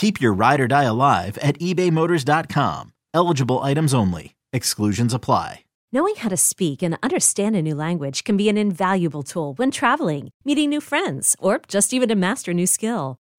Keep your ride or die alive at ebaymotors.com. Eligible items only. Exclusions apply. Knowing how to speak and understand a new language can be an invaluable tool when traveling, meeting new friends, or just even to master a new skill.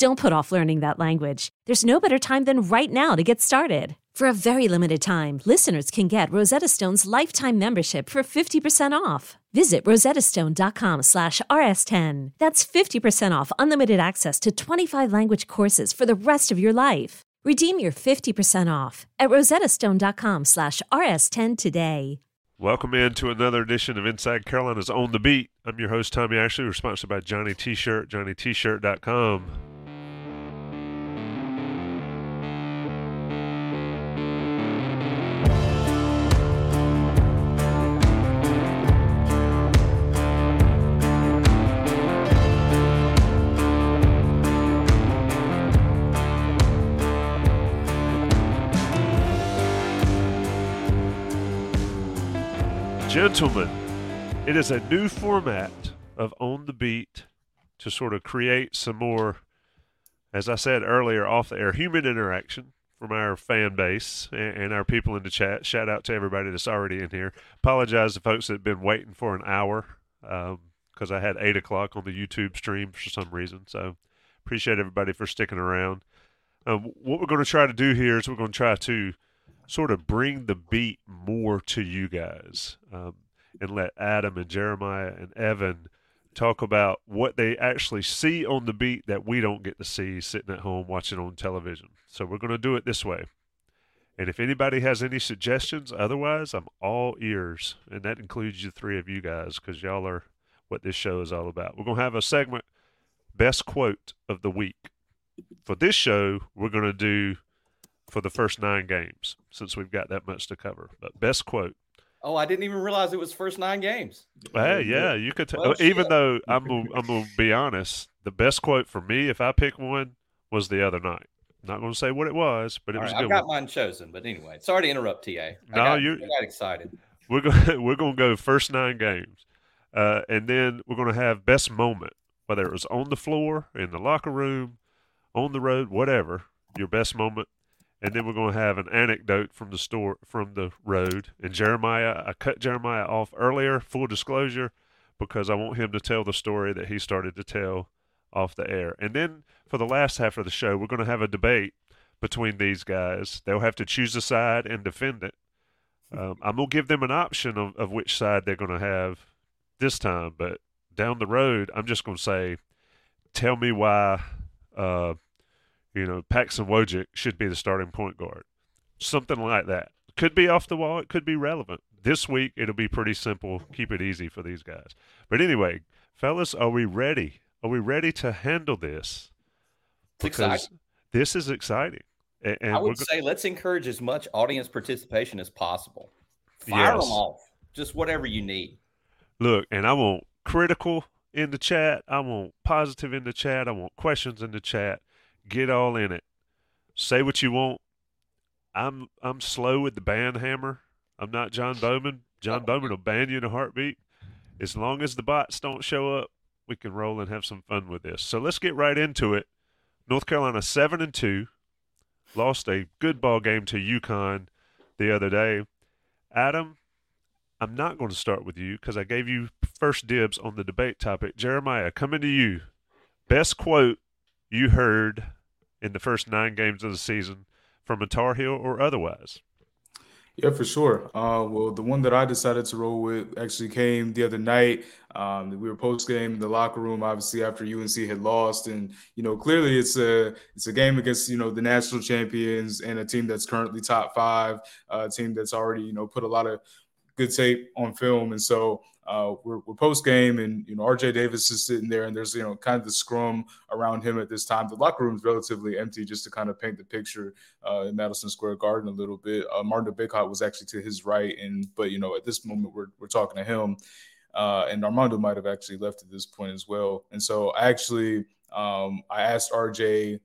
Don't put off learning that language. There's no better time than right now to get started. For a very limited time, listeners can get Rosetta Stone's lifetime membership for 50% off. Visit rosettastone.com slash rs10. That's 50% off unlimited access to 25 language courses for the rest of your life. Redeem your 50% off at rosettastone.com slash rs10 today. Welcome in to another edition of Inside Carolina's On the Beat. I'm your host, Tommy Ashley. We're sponsored by Johnny T-Shirt, johnnytshirt.com. Gentlemen, it is a new format of On the Beat to sort of create some more, as I said earlier, off the air human interaction from our fan base and, our people in the chat. Shout out to everybody that's already in here. Apologize to folks that have been waiting for an hour because um, I had 8 o'clock on the YouTube stream for some reason. So appreciate everybody for sticking around. Um, what we're going to try to do here is we're going to try to sort of bring the beat more to you guys um, and let Adam and Jeremiah and Evan talk about what they actually see on the beat that we don't get to see sitting at home watching on television. So we're going to do it this way. And if anybody has any suggestions, otherwise, I'm all ears. And that includes the three of you guys because y'all are what this show is all about. We're going to have a segment, Best Quote of the Week. For this show, we're going to do for the first nine games since we've got that much to cover. But best quote. Oh, I didn't even realize it was first nine games. Hey, yeah, you could. T- well, even though I'm, gonna, I'm gonna be honest, the best quote for me, if I pick one, was the other night. not going to say what it was, but it All was. Right, I've got one. mine chosen, but anyway, sorry to interrupt, Ta. I no, got, you got excited. We're gonna we're going to go first nine games, uh, and then we're going to have best moment, whether it was on the floor, in the locker room, on the road, whatever. Your best moment and then we're going to have an anecdote from the store from the road. And Jeremiah, I cut Jeremiah off earlier, full disclosure, because I want him to tell the story that he started to tell off the air. And then for the last half of the show, we're going to have a debate between these guys. They'll have to choose a side and defend it. Um, I'm going to give them an option of, of which side they're going to have this time, but down the road, I'm just going to say, tell me why. Uh, you know, Paxson Wojcik should be the starting point guard. Something like that. Could be off the wall, it could be relevant. This week, it'll be pretty simple. Keep it easy for these guys. But anyway, fellas, are we ready? Are we ready to handle this? Because this is exciting. And, and I would go- say let's encourage as much audience participation as possible. Fire yes. them off. Just whatever you need. Look, and I want critical in the chat. I want positive in the chat. I want questions in the chat. Get all in it. Say what you want. I'm I'm slow with the ban hammer. I'm not John Bowman. John oh, Bowman will ban you in a heartbeat. As long as the bots don't show up, we can roll and have some fun with this. So let's get right into it. North Carolina seven and two, lost a good ball game to UConn the other day. Adam, I'm not going to start with you because I gave you first dibs on the debate topic. Jeremiah, coming to you. Best quote you heard in the first nine games of the season from a Tar Heel or otherwise? Yeah, for sure. Uh, well, the one that I decided to roll with actually came the other night. Um, we were post game in the locker room, obviously after UNC had lost, and you know clearly it's a it's a game against you know the national champions and a team that's currently top five, a team that's already you know put a lot of good tape on film, and so uh, we're, we're post game, and you know RJ Davis is sitting there, and there's you know kind of the scrum around him at this time. The locker room is relatively empty, just to kind of paint the picture uh, in Madison Square Garden a little bit. Uh, Martin Bacot was actually to his right, and but you know at this moment we're we're talking to him, uh, and Armando might have actually left at this point as well. And so I actually um, I asked RJ,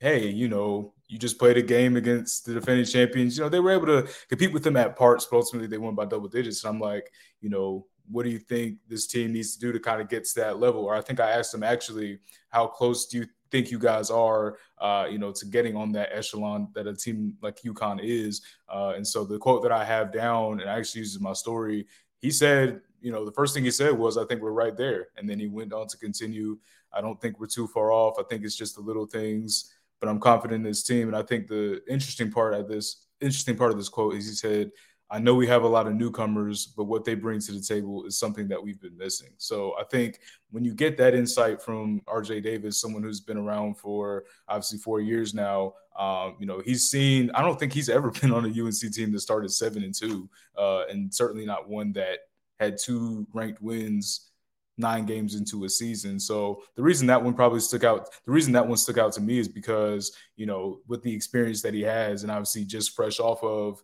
hey, you know, you just played a game against the defending champions. You know, they were able to compete with them at parts, but ultimately they won by double digits. And I'm like, you know, what do you think this team needs to do to kind of get to that level? Or I think I asked him actually, how close do you think you guys are, uh, you know, to getting on that echelon that a team like UConn is? Uh, and so the quote that I have down, and I actually use my story, he said, you know, the first thing he said was, I think we're right there. And then he went on to continue, I don't think we're too far off. I think it's just the little things, but I'm confident in this team. And I think the interesting part of this, interesting part of this quote is he said, I know we have a lot of newcomers, but what they bring to the table is something that we've been missing. So I think when you get that insight from RJ Davis, someone who's been around for obviously four years now, um, you know, he's seen, I don't think he's ever been on a UNC team that started seven and two, uh, and certainly not one that had two ranked wins nine games into a season. So the reason that one probably stuck out, the reason that one stuck out to me is because, you know, with the experience that he has and obviously just fresh off of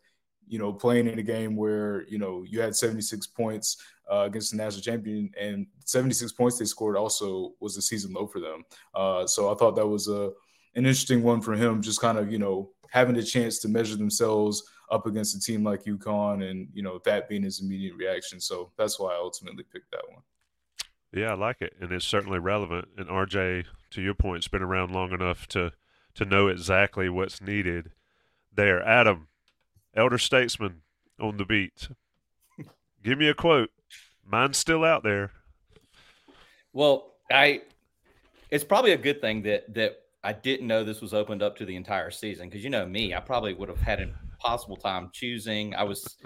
you know, playing in a game where, you know, you had 76 points uh, against the national champion and 76 points they scored also was a season low for them. Uh, so I thought that was a, an interesting one for him, just kind of, you know, having the chance to measure themselves up against a team like UConn and, you know, that being his immediate reaction. So that's why I ultimately picked that one. Yeah, I like it. And it's certainly relevant. And RJ, to your point, has been around long enough to, to know exactly what's needed there. Adam, elder statesman on the beat. Give me a quote. Mine's still out there. Well, I it's probably a good thing that that I didn't know this was opened up to the entire season because you know me, I probably would have had a possible time choosing. I was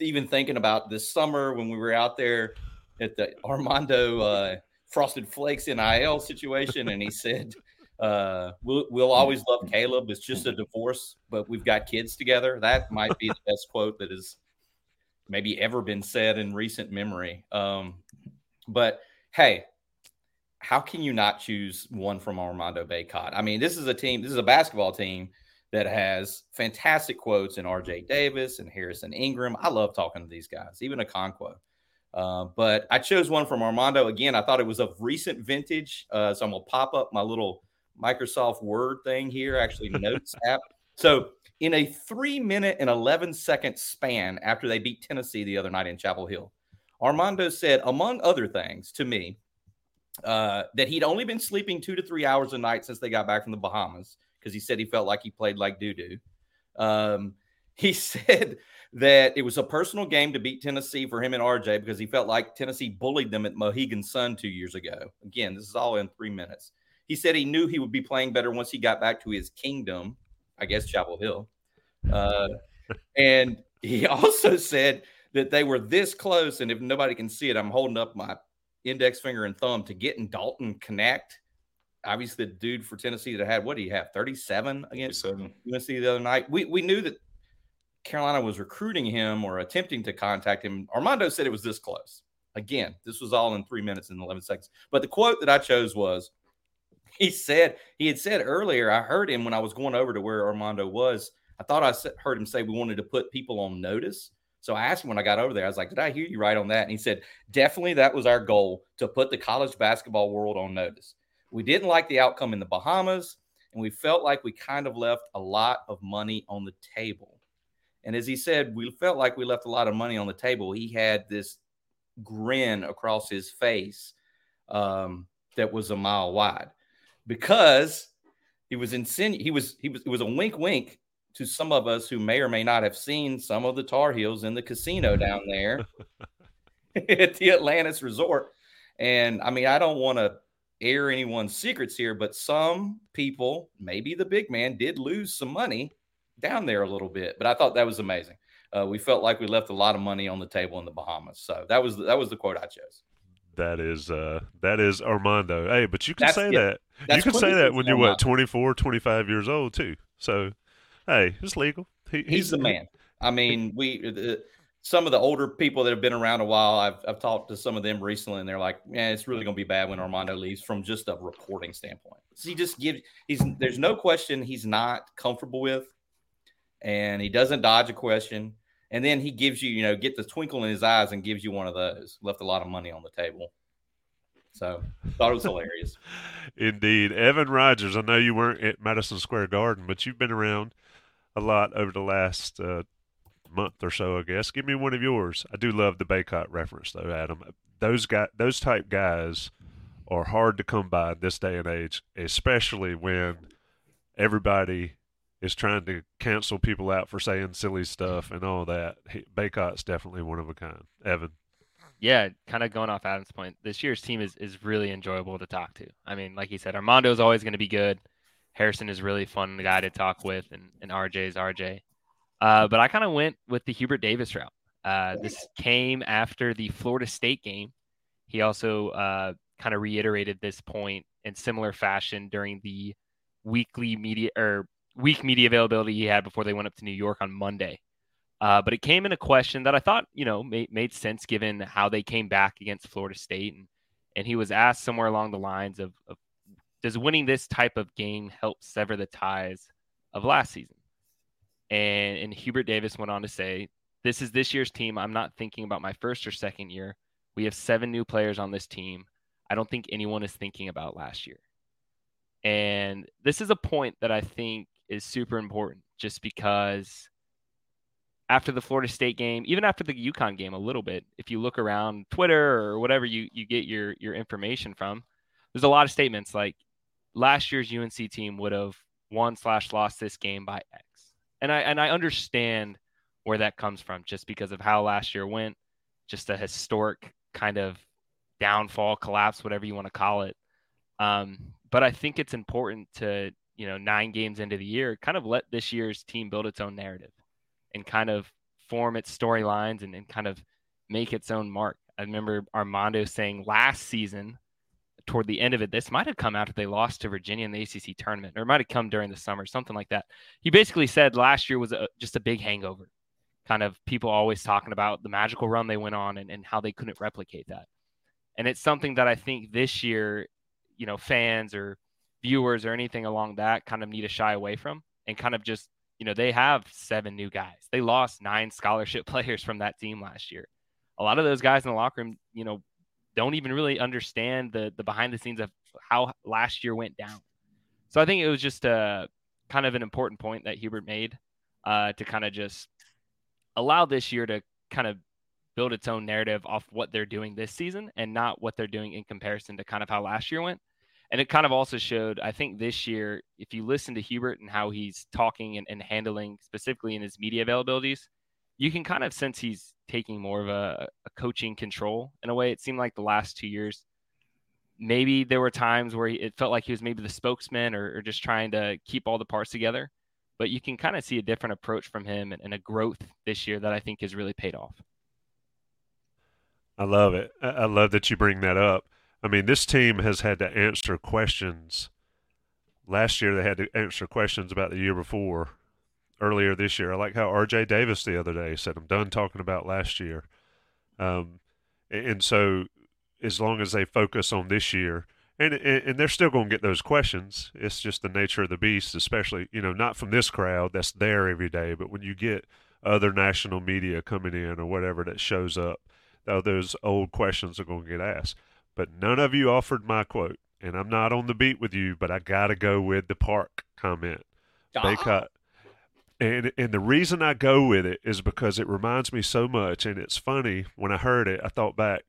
even thinking about this summer when we were out there at the Armando uh, Frosted Flakes NIL situation, and he said uh, we'll, we'll always love Caleb. It's just a divorce, but we've got kids together. That might be the best quote that has maybe ever been said in recent memory. Um, but hey, how can you not choose one from Armando Bacot? I mean, this is a team, this is a basketball team that has fantastic quotes in RJ Davis and Harrison Ingram. I love talking to these guys, even a Conquo. Uh, but I chose one from Armando. Again, I thought it was of recent vintage. Uh, so I'm going to pop up my little Microsoft Word thing here, actually Notes app. So in a three minute and 11 second span after they beat Tennessee the other night in Chapel Hill, Armando said, among other things to me, uh, that he'd only been sleeping two to three hours a night since they got back from the Bahamas because he said he felt like he played like doo doo. Um, he said that it was a personal game to beat Tennessee for him and RJ because he felt like Tennessee bullied them at Mohegan Sun two years ago. Again, this is all in three minutes. He said he knew he would be playing better once he got back to his kingdom, I guess Chapel Hill. Uh, and he also said that they were this close. And if nobody can see it, I'm holding up my index finger and thumb to getting Dalton Knecht. Obviously, the dude for Tennessee that had what do you have 37 against 37. UNC the other night. We we knew that Carolina was recruiting him or attempting to contact him. Armando said it was this close. Again, this was all in three minutes and 11 seconds. But the quote that I chose was he said he had said earlier. I heard him when I was going over to where Armando was. I thought I heard him say we wanted to put people on notice. So I asked him when I got over there. I was like, "Did I hear you right on that?" And he said, "Definitely, that was our goal to put the college basketball world on notice. We didn't like the outcome in the Bahamas, and we felt like we kind of left a lot of money on the table." And as he said, we felt like we left a lot of money on the table. He had this grin across his face. Um, that was a mile wide because he was insinu- he was he was it was a wink wink to some of us who may or may not have seen some of the Tar Heels in the casino down there at the Atlantis Resort. And I mean, I don't want to air anyone's secrets here, but some people, maybe the big man, did lose some money down there a little bit. But I thought that was amazing. Uh, we felt like we left a lot of money on the table in the Bahamas. So that was that was the quote I chose. That is uh that is Armando. Hey, but you can that's, say yeah, that. You can say that when you're what 24, 25 years old too. So, hey, it's legal. He, he's, he's, the man. I mean, we some of the older people that have been around a while, I've, I've talked to some of them recently, and they're like, "Yeah, it's really going to be bad when Armando leaves." From just a reporting standpoint, so he just gives. He's there's no question he's not comfortable with, and he doesn't dodge a question, and then he gives you, you know, get the twinkle in his eyes and gives you one of those. Left a lot of money on the table. So thought it was hilarious. Indeed, Evan Rogers. I know you weren't at Madison Square Garden, but you've been around a lot over the last uh, month or so, I guess. Give me one of yours. I do love the Bacot reference, though, Adam. Those guy, those type guys are hard to come by in this day and age, especially when everybody is trying to cancel people out for saying silly stuff and all that. He, Bacot's definitely one of a kind. Evan. Yeah, kind of going off Adam's point, this year's team is, is really enjoyable to talk to. I mean, like he said, Armando is always going to be good. Harrison is really fun guy to talk with, and, and RJ is RJ. Uh, but I kind of went with the Hubert Davis route. Uh, this came after the Florida State game. He also uh, kind of reiterated this point in similar fashion during the weekly media or week media availability he had before they went up to New York on Monday. Uh, but it came in a question that I thought, you know, made, made sense given how they came back against Florida State. And, and he was asked somewhere along the lines of, of does winning this type of game help sever the ties of last season? And, and Hubert Davis went on to say, This is this year's team. I'm not thinking about my first or second year. We have seven new players on this team. I don't think anyone is thinking about last year. And this is a point that I think is super important just because after the Florida State game, even after the UConn game a little bit, if you look around Twitter or whatever you, you get your, your information from, there's a lot of statements like last year's UNC team would have won slash lost this game by X and I and I understand where that comes from, just because of how last year went, just a historic kind of downfall, collapse, whatever you want to call it. Um, but I think it's important to you know nine games into the year, kind of let this year's team build its own narrative and kind of form its storylines and, and kind of make its own mark. I remember Armando saying last season toward the end of it, this might have come after they lost to Virginia in the ACC tournament, or it might have come during the summer, something like that. He basically said last year was a, just a big hangover. Kind of people always talking about the magical run they went on and, and how they couldn't replicate that. And it's something that I think this year, you know, fans or viewers or anything along that kind of need to shy away from and kind of just, you know, they have seven new guys. They lost nine scholarship players from that team last year. A lot of those guys in the locker room, you know, don't even really understand the the behind the scenes of how last year went down. So I think it was just a kind of an important point that Hubert made uh, to kind of just allow this year to kind of build its own narrative off what they're doing this season and not what they're doing in comparison to kind of how last year went. And it kind of also showed, I think this year, if you listen to Hubert and how he's talking and, and handling specifically in his media availabilities, you can kind of sense he's taking more of a, a coaching control in a way. It seemed like the last two years, maybe there were times where he, it felt like he was maybe the spokesman or, or, just trying to keep all the parts together. But you can kind of see a different approach from him and, and, a growth this year that I think has really paid off. I love it. I love that you bring that up. I mean, this team has had to answer questions. Last year, they had to answer questions about the year before earlier this year. I like how R.J. Davis the other day said, "I'm done talking about last year," um, and so as long as they focus on this year, and and they're still going to get those questions. It's just the nature of the beast, especially you know not from this crowd that's there every day, but when you get other national media coming in or whatever that shows up, those old questions are going to get asked. But none of you offered my quote, and I'm not on the beat with you, but I got to go with the park comment. They cut and and the reason I go with it is because it reminds me so much, and it's funny when I heard it. I thought back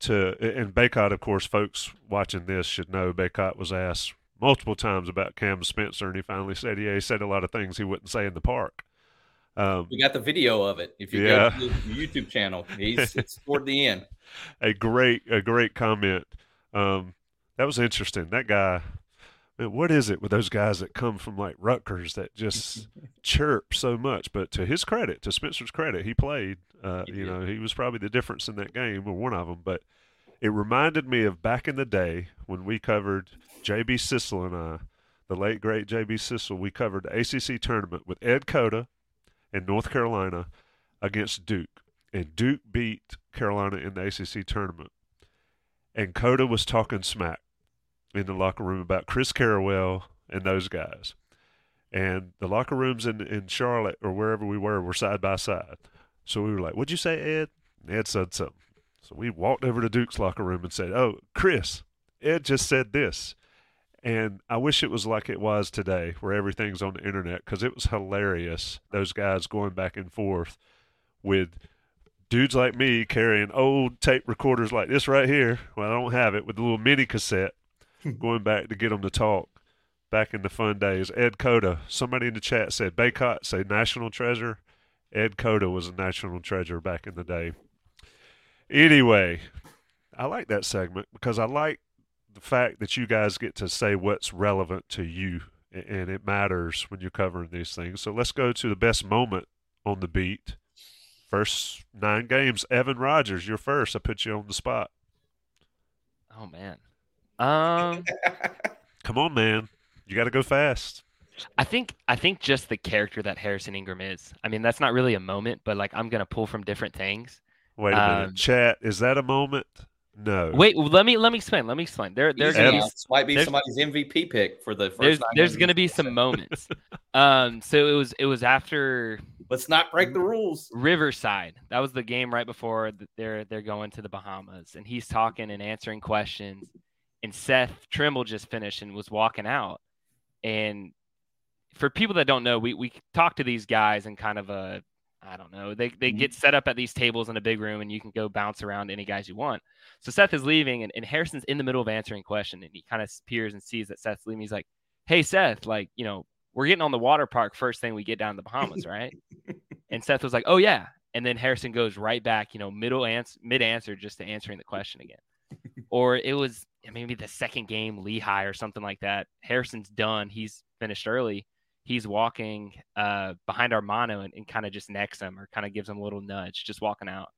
to and Bacot, of course, folks watching this should know Bacot was asked multiple times about Cam Spencer, and he finally said, "Yeah, he said a lot of things he wouldn't say in the park." Um, we got the video of it. If you yeah. go to the YouTube channel, he's it's toward the end. A great, a great comment. Um, that was interesting. That guy, man, what is it with those guys that come from like Rutgers that just chirp so much? But to his credit, to Spencer's credit, he played. Uh, you know, he was probably the difference in that game, or one of them. But it reminded me of back in the day when we covered JB Sissel and I, the late great JB Sissel. We covered the ACC tournament with Ed Cota in North Carolina against Duke, and Duke beat Carolina in the ACC tournament. And Cota was talking smack in the locker room about Chris Carrawell and those guys. And the locker rooms in, in Charlotte or wherever we were were side by side. So we were like, What'd you say, Ed? And Ed said something. So we walked over to Duke's locker room and said, Oh, Chris, Ed just said this. And I wish it was like it was today, where everything's on the internet, because it was hilarious. Those guys going back and forth with dudes like me carrying old tape recorders like this right here. Well, I don't have it with the little mini cassette, going back to get them to talk. Back in the fun days, Ed Cota. Somebody in the chat said Bacot say national treasure. Ed Cota was a national treasure back in the day. Anyway, I like that segment because I like the fact that you guys get to say what's relevant to you and it matters when you're covering these things. So let's go to the best moment on the beat. First nine games, Evan Rogers, you're first. I put you on the spot. Oh man. Um Come on, man. You got to go fast. I think I think just the character that Harrison Ingram is. I mean, that's not really a moment, but like I'm gonna pull from different things. Wait a minute, um, chat. Is that a moment? No. Wait, let me let me explain. Let me explain. There, there's gonna be, might be somebody's MVP pick for the first. There's there's gonna be some moments. um, so it was it was after. Let's not break the rules. Riverside. That was the game right before they're they're going to the Bahamas, and he's talking and answering questions, and Seth Trimble just finished and was walking out, and for people that don't know, we we talk to these guys in kind of a I don't know. They they mm-hmm. get set up at these tables in a big room, and you can go bounce around any guys you want. So Seth is leaving, and, and Harrison's in the middle of answering question, and he kind of peers and sees that Seth's leaving. He's like, "Hey, Seth, like you know, we're getting on the water park first thing we get down to the Bahamas, right?" and Seth was like, "Oh yeah." And then Harrison goes right back, you know, middle answer, mid answer, just to answering the question again. or it was maybe the second game, Lehigh or something like that. Harrison's done. He's finished early he's walking uh, behind Armando and, and kind of just necks him or kind of gives him a little nudge, just walking out.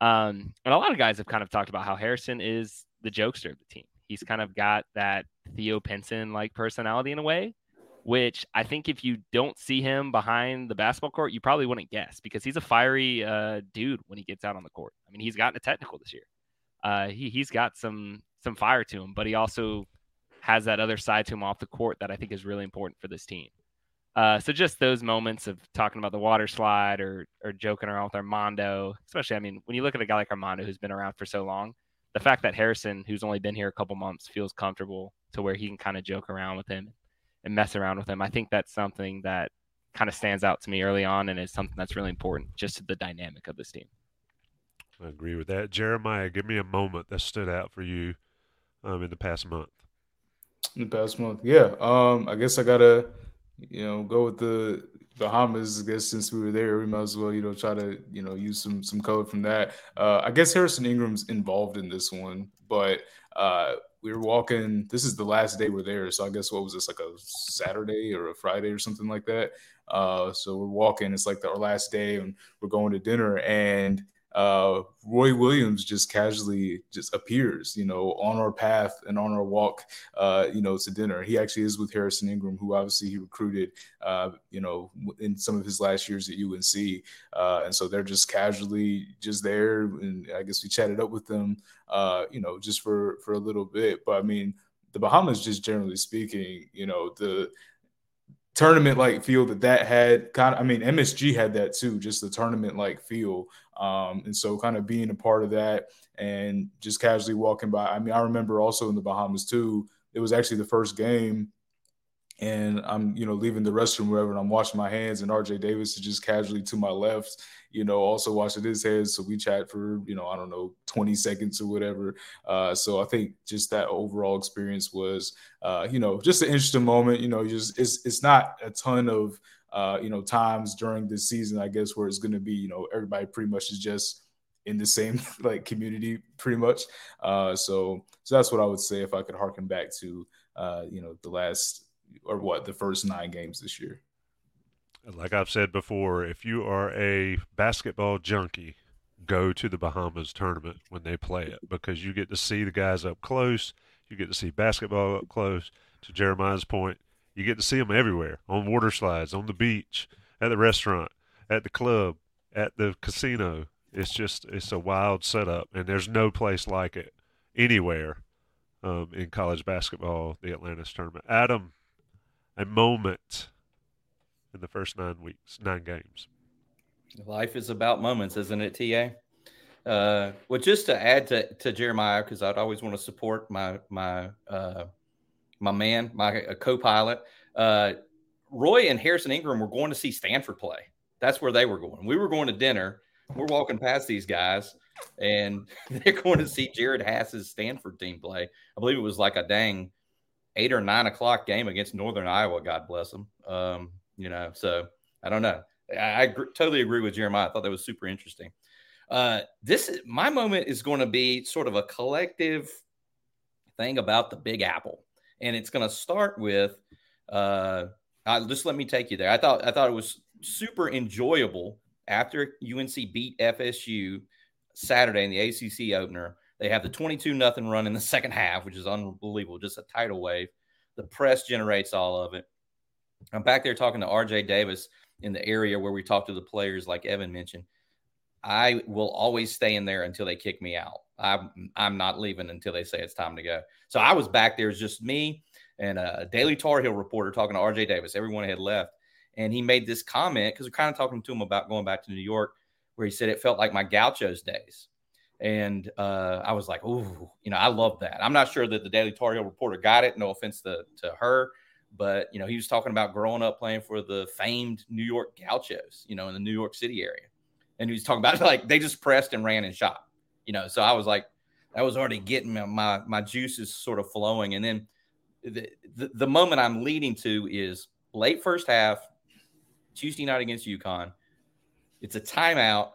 Um, and a lot of guys have kind of talked about how Harrison is the jokester of the team. He's kind of got that Theo Pinson like personality in a way, which I think if you don't see him behind the basketball court, you probably wouldn't guess because he's a fiery uh, dude when he gets out on the court. I mean, he's gotten a technical this year. Uh, he he's got some some fire to him, but he also has that other side to him off the court that I think is really important for this team. Uh, so just those moments of talking about the water slide or or joking around with Armando, especially I mean when you look at a guy like Armando who's been around for so long, the fact that Harrison, who's only been here a couple months, feels comfortable to where he can kind of joke around with him and mess around with him, I think that's something that kind of stands out to me early on and is something that's really important just to the dynamic of this team. I agree with that. Jeremiah, give me a moment that stood out for you um, in the past month. In the past month, yeah. Um, I guess I gotta you know, go with the Bahamas. I guess since we were there, we might as well, you know, try to, you know, use some some color from that. Uh, I guess Harrison Ingram's involved in this one, but uh, we were walking. This is the last day we're there, so I guess what was this like a Saturday or a Friday or something like that. Uh, so we're walking. It's like our last day, and we're going to dinner, and uh, Roy Williams just casually just appears, you know, on our path and on our walk, uh, you know, to dinner. He actually is with Harrison Ingram, who obviously he recruited, uh, you know, in some of his last years at UNC, uh, and so they're just casually just there, and I guess we chatted up with them, uh, you know, just for for a little bit. But I mean, the Bahamas, just generally speaking, you know, the tournament like feel that that had kind of, I mean, MSG had that too, just the tournament like feel. Um, and so kind of being a part of that and just casually walking by. I mean, I remember also in the Bahamas too, it was actually the first game and I'm, you know, leaving the restroom wherever, and I'm washing my hands, and RJ Davis is just casually to my left, you know, also washing his hands. So we chat for, you know, I don't know, 20 seconds or whatever. Uh, so I think just that overall experience was, uh, you know, just an interesting moment. You know, just it's it's not a ton of, uh, you know, times during this season, I guess, where it's going to be, you know, everybody pretty much is just in the same like community pretty much. Uh, so so that's what I would say if I could harken back to, uh, you know, the last or what the first nine games this year. Like I've said before, if you are a basketball junkie, go to the Bahamas tournament when they play it because you get to see the guys up close. You get to see basketball up close. To Jeremiah's point, you get to see them everywhere on water slides, on the beach, at the restaurant, at the club, at the casino. It's just it's a wild setup, and there's no place like it anywhere um, in college basketball. The Atlantis tournament. Adam, a moment in the first nine weeks, nine games. Life is about moments, isn't it, TA? Uh, well, just to add to, to Jeremiah, because I'd always want to support my my uh, my man, my uh, co-pilot. Uh, Roy and Harrison Ingram were going to see Stanford play. That's where they were going. We were going to dinner. We're walking past these guys, and they're going to see Jerod Haase's Stanford team play. I believe it was like a dang eight or nine o'clock game against Northern Iowa. God bless them. Um, you know, so I don't know. I, I gr- totally agree with Jeremiah. I thought that was super interesting. Uh, this my moment is going to be sort of a collective thing about the Big Apple, and it's going to start with. Uh, uh, just let me take you there. I thought I thought it was super enjoyable after UNC beat FSU Saturday in the ACC opener they have the 22 nothing run in the second half, which is unbelievable, just a tidal wave. The press generates all of it. I'm back there talking to RJ Davis in the area where we talk to the players, like Evan mentioned. I will always stay in there until they kick me out. I'm I'm not leaving until they say it's time to go. So I was back there, it's just me and a Daily Tar Heel reporter talking to RJ Davis. Everyone had left, and he made this comment because we're kind of talking to him about going back to New York, where he said it felt like my Gauchos days. And uh, I was like, "Ooh, you know, I love that." I'm not sure that the Daily Tar Heel reporter got it. No offense to, to her, but you know, he was talking about growing up playing for the famed New York Gauchos, you know, in the New York City area, and he was talking about like they just pressed and ran and shot, you know. So I was like, that was already getting my my, my juices sort of flowing, and then the, the the moment I'm leading to is late first half, Tuesday night against UConn. It's a timeout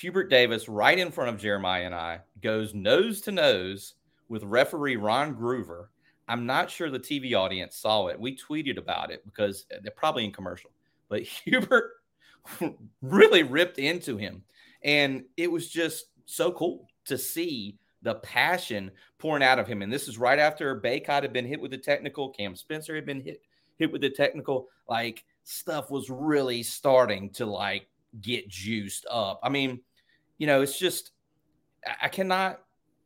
Hubert Davis, right in front of Jeremiah and I, goes nose to nose with referee Ron Groover. I'm not sure the TV audience saw it. We tweeted about it because uh, they're probably in commercial, but Hubert really ripped into him. And it was just so cool to see the passion pouring out of him. And this is right after Bacot had been hit with the technical, Cam Spencer had been hit hit with the technical. Like stuff was really starting to like get juiced up. I mean, you know, it's just I cannot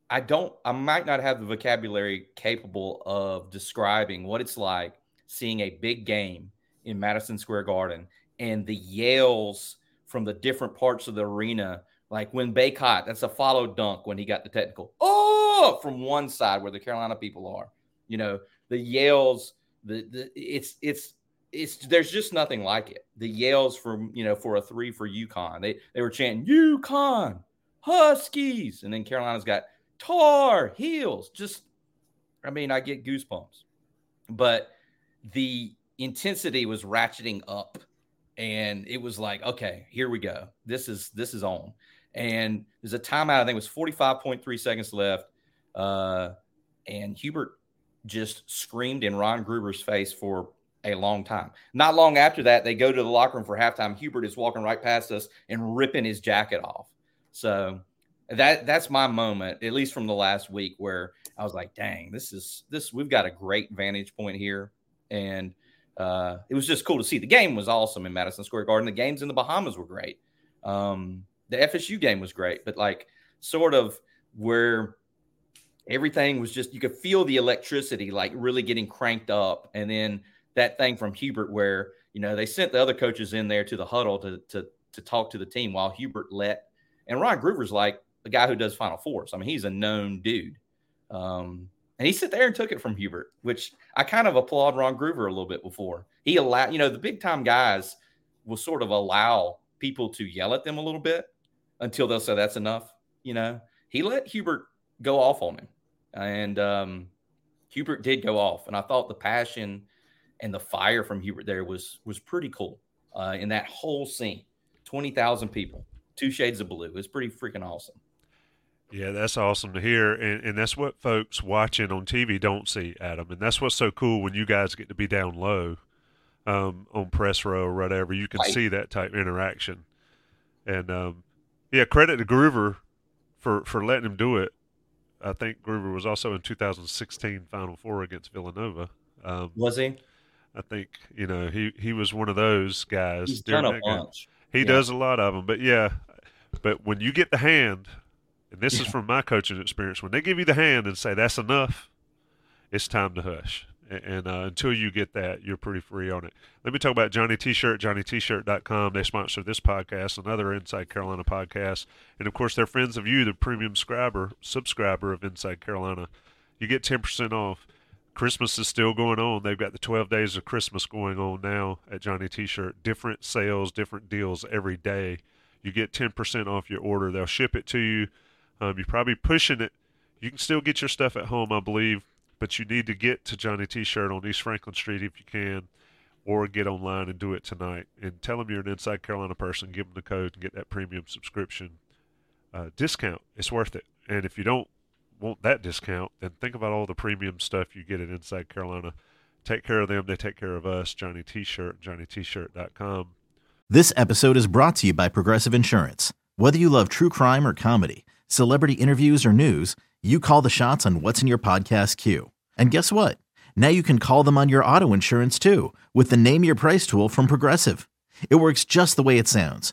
I don't I might not have the vocabulary capable of describing what it's like seeing a big game in Madison Square Garden and the yells from the different parts of the arena. Like when Bacot, that's a follow dunk when he got the technical. Oh, from one side where the Carolina people are. You know, the yells, the, the it's it's it's there's just nothing like it. The yells from you know for a three for UConn. They they were chanting UConn Huskies, and then Carolina's got Tar Heels. Just I mean, I get goosebumps. But the intensity was ratcheting up, and it was like, okay, here we go. This is this is on. And there's a timeout. I think it was 45.3 seconds left. Uh, and Hubert just screamed in Ron Groover's face for a long time. Not long after that, they go to the locker room for halftime. Hubert is walking right past us and ripping his jacket off. So that that's my moment, at least from the last week, where I was like, "Dang, this is this. We've got a great vantage point here," and uh, it was just cool to see. The game was awesome in Madison Square Garden. The games in the Bahamas were great. Um, the FSU game was great, but like sort of where everything was just you could feel the electricity like really getting cranked up, and then that thing from Hubert where you know they sent the other coaches in there to the huddle to to to talk to the team while Hubert let and Ron Groover's like the guy who does Final Fours. I mean, he's a known dude. Um, And he sat there and took it from Hubert, which I kind of applaud Ron Groover a little bit before. He allowed, you know, the big time guys will sort of allow people to yell at them a little bit until they'll say that's enough. You know, he let Hubert go off on him. And um, Hubert did go off. And I thought the passion and the fire from Hubert there was was pretty cool uh, in that whole scene. 20,000 people, two shades of blue. It's pretty freaking awesome. Yeah, that's awesome to hear. And, and that's what folks watching on TV don't see, Adam. And that's what's so cool when you guys get to be down low um, on press row or whatever. You can right. see that type of interaction. And um, yeah, credit to Groover for, for letting him do it. I think Groover was also in 2016 Final Four against Villanova. Um, was he? I think you know he he was one of those guys. He's done a bunch. He yeah. does a lot of them, but yeah, but when you get the hand, and this yeah. is from my coaching experience, when they give you the hand and say that's enough, it's time to hush. And, and uh, until you get that, you're pretty free on it. Let me talk about Johnny T-shirt, JohnnyT-shirt.com. They sponsor this podcast, another Inside Carolina podcast, and of course they're friends of you, the premium subscriber subscriber of Inside Carolina. You get ten percent off Christmas is still going on. They've got the 12 days of Christmas going on now at Johnny T-shirt. Different sales, different deals every day. You get 10% off your order. They'll ship it to you. Um, you're probably pushing it. You can still get your stuff at home, I believe, but you need to get to Johnny T-shirt on East Franklin Street if you can, or get online and do it tonight. And tell them you're an Inside Carolina person. Give them the code and get that premium subscription uh, discount. It's worth it. And if you don't want that discount, then think about all the premium stuff you get at Inside Carolina. Take care of them. They take care of us. Johnny T-shirt, JohnnyT-shirt.com. This episode is brought to you by Progressive Insurance. Whether you love true crime or comedy, celebrity interviews or news, you call the shots on what's in your podcast queue. And guess what? Now you can call them on your auto insurance too with the Name Your Price tool from Progressive. It works just the way it sounds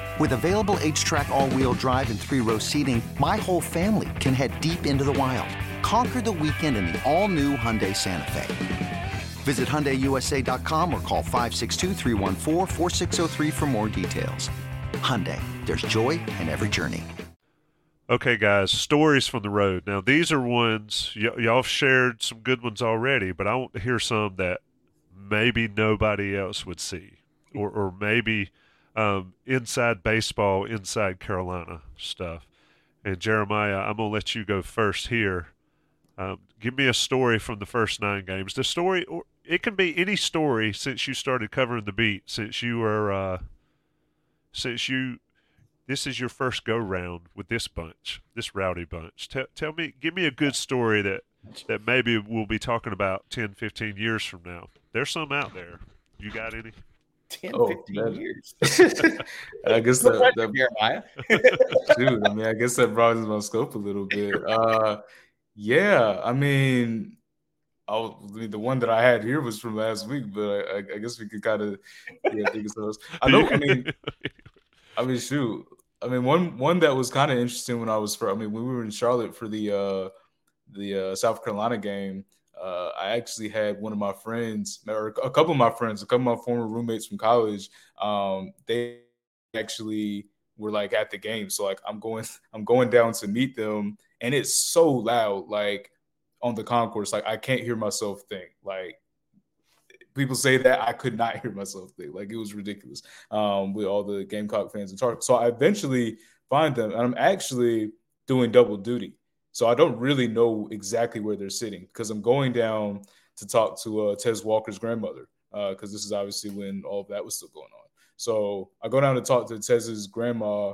With available H-Track all-wheel drive and three-row seating, my whole family can head deep into the wild. Conquer the weekend in the all-new Hyundai Santa Fe. Visit HyundaiUSA.com or call 562 for more details. Hyundai, there's joy in every journey. Okay, guys, stories from the road. Now, these are ones, y- y'all shared some good ones already, but I want to hear some that maybe nobody else would see. Or, or maybe um, inside baseball, inside Carolina stuff. And Jeremiah, I'm gonna let you go first here. Um, give me a story from the first nine games. The story, or it can be any story since you started covering the beat, since you were, uh, since you, this is your first go round with this bunch, this rowdy bunch. Tell, tell me, give me a good story that that maybe we'll be talking about 10, 15 years from now. There's some out there. You got any? 10, oh, 15 that, years. I guess that, that Jeremiah. dude, I mean, I guess that broadens my scope a little bit. Uh, yeah, I mean, I the one that I had here was from last week, but I, I guess we could kind of yeah, think of those. I know. I mean, I mean, shoot. I mean, one one that was kind of interesting when I was for. I mean, when we were in Charlotte for the uh, the uh, South Carolina game uh, I actually had one of my friends, or a couple of my friends, a couple of my former roommates from college. Um, they actually were like at the game, so like I'm going, I'm going down to meet them, and it's so loud, like on the concourse, like I can't hear myself think. Like people say that I could not hear myself think, like it was ridiculous. Um, with all the Gamecock fans in charge, so I eventually find them, and I'm actually doing double duty. So I don't really know exactly where they're sitting because I'm going down to talk to uh, Tez Walker's grandmother because uh, this is obviously when all of that was still going on. So I go down to talk to Tez's grandma,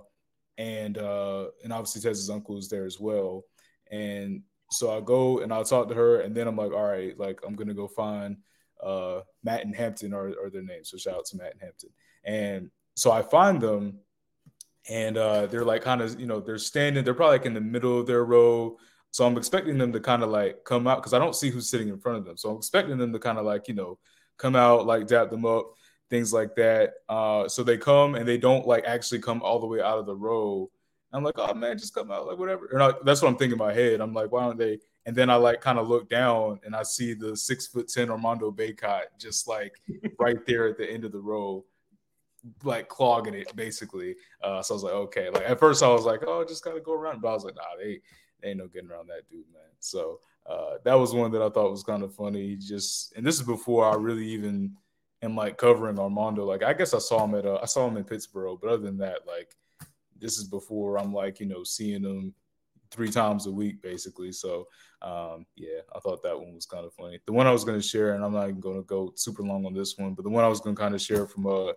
and uh, and obviously Tez's uncle is there as well. And so I go and I'll talk to her, and then I'm like, all right, like I'm gonna go find uh, Matt and Hampton are, are their names. So shout out to Matt and Hampton. And so I find them, and uh, they're like kind of you know they're standing they're probably like in the middle of their row So I'm expecting them to kind of like come out because I don't see who's sitting in front of them. So I'm expecting them to kind of like, you know, come out, like dap them up, things like that. Uh, so they come and they don't like actually come all the way out of the row. I'm like, oh man, just come out, like whatever. That's what I'm thinking in my head. I'm like, why don't they? And then I like kind of look down and I see the six foot ten Armando Bacot just like right there at the end of the row, like clogging it basically. Uh, so I was like, okay. Like at first I was like, oh, just gotta go around, but I was like, nah, they, they ain't no getting around that dude, man. So uh, that was one that I thought was kind of funny. Just and this is before I really even am like covering Armando. Like I guess I saw him at uh, I saw him in Pittsburgh, but other than that, like this is before I'm like you know seeing him three times a week basically. So um, yeah, I thought that one was kind of funny. The one I was going to share, and I'm not even going to go super long on this one, but the one I was going to kind of share from uh,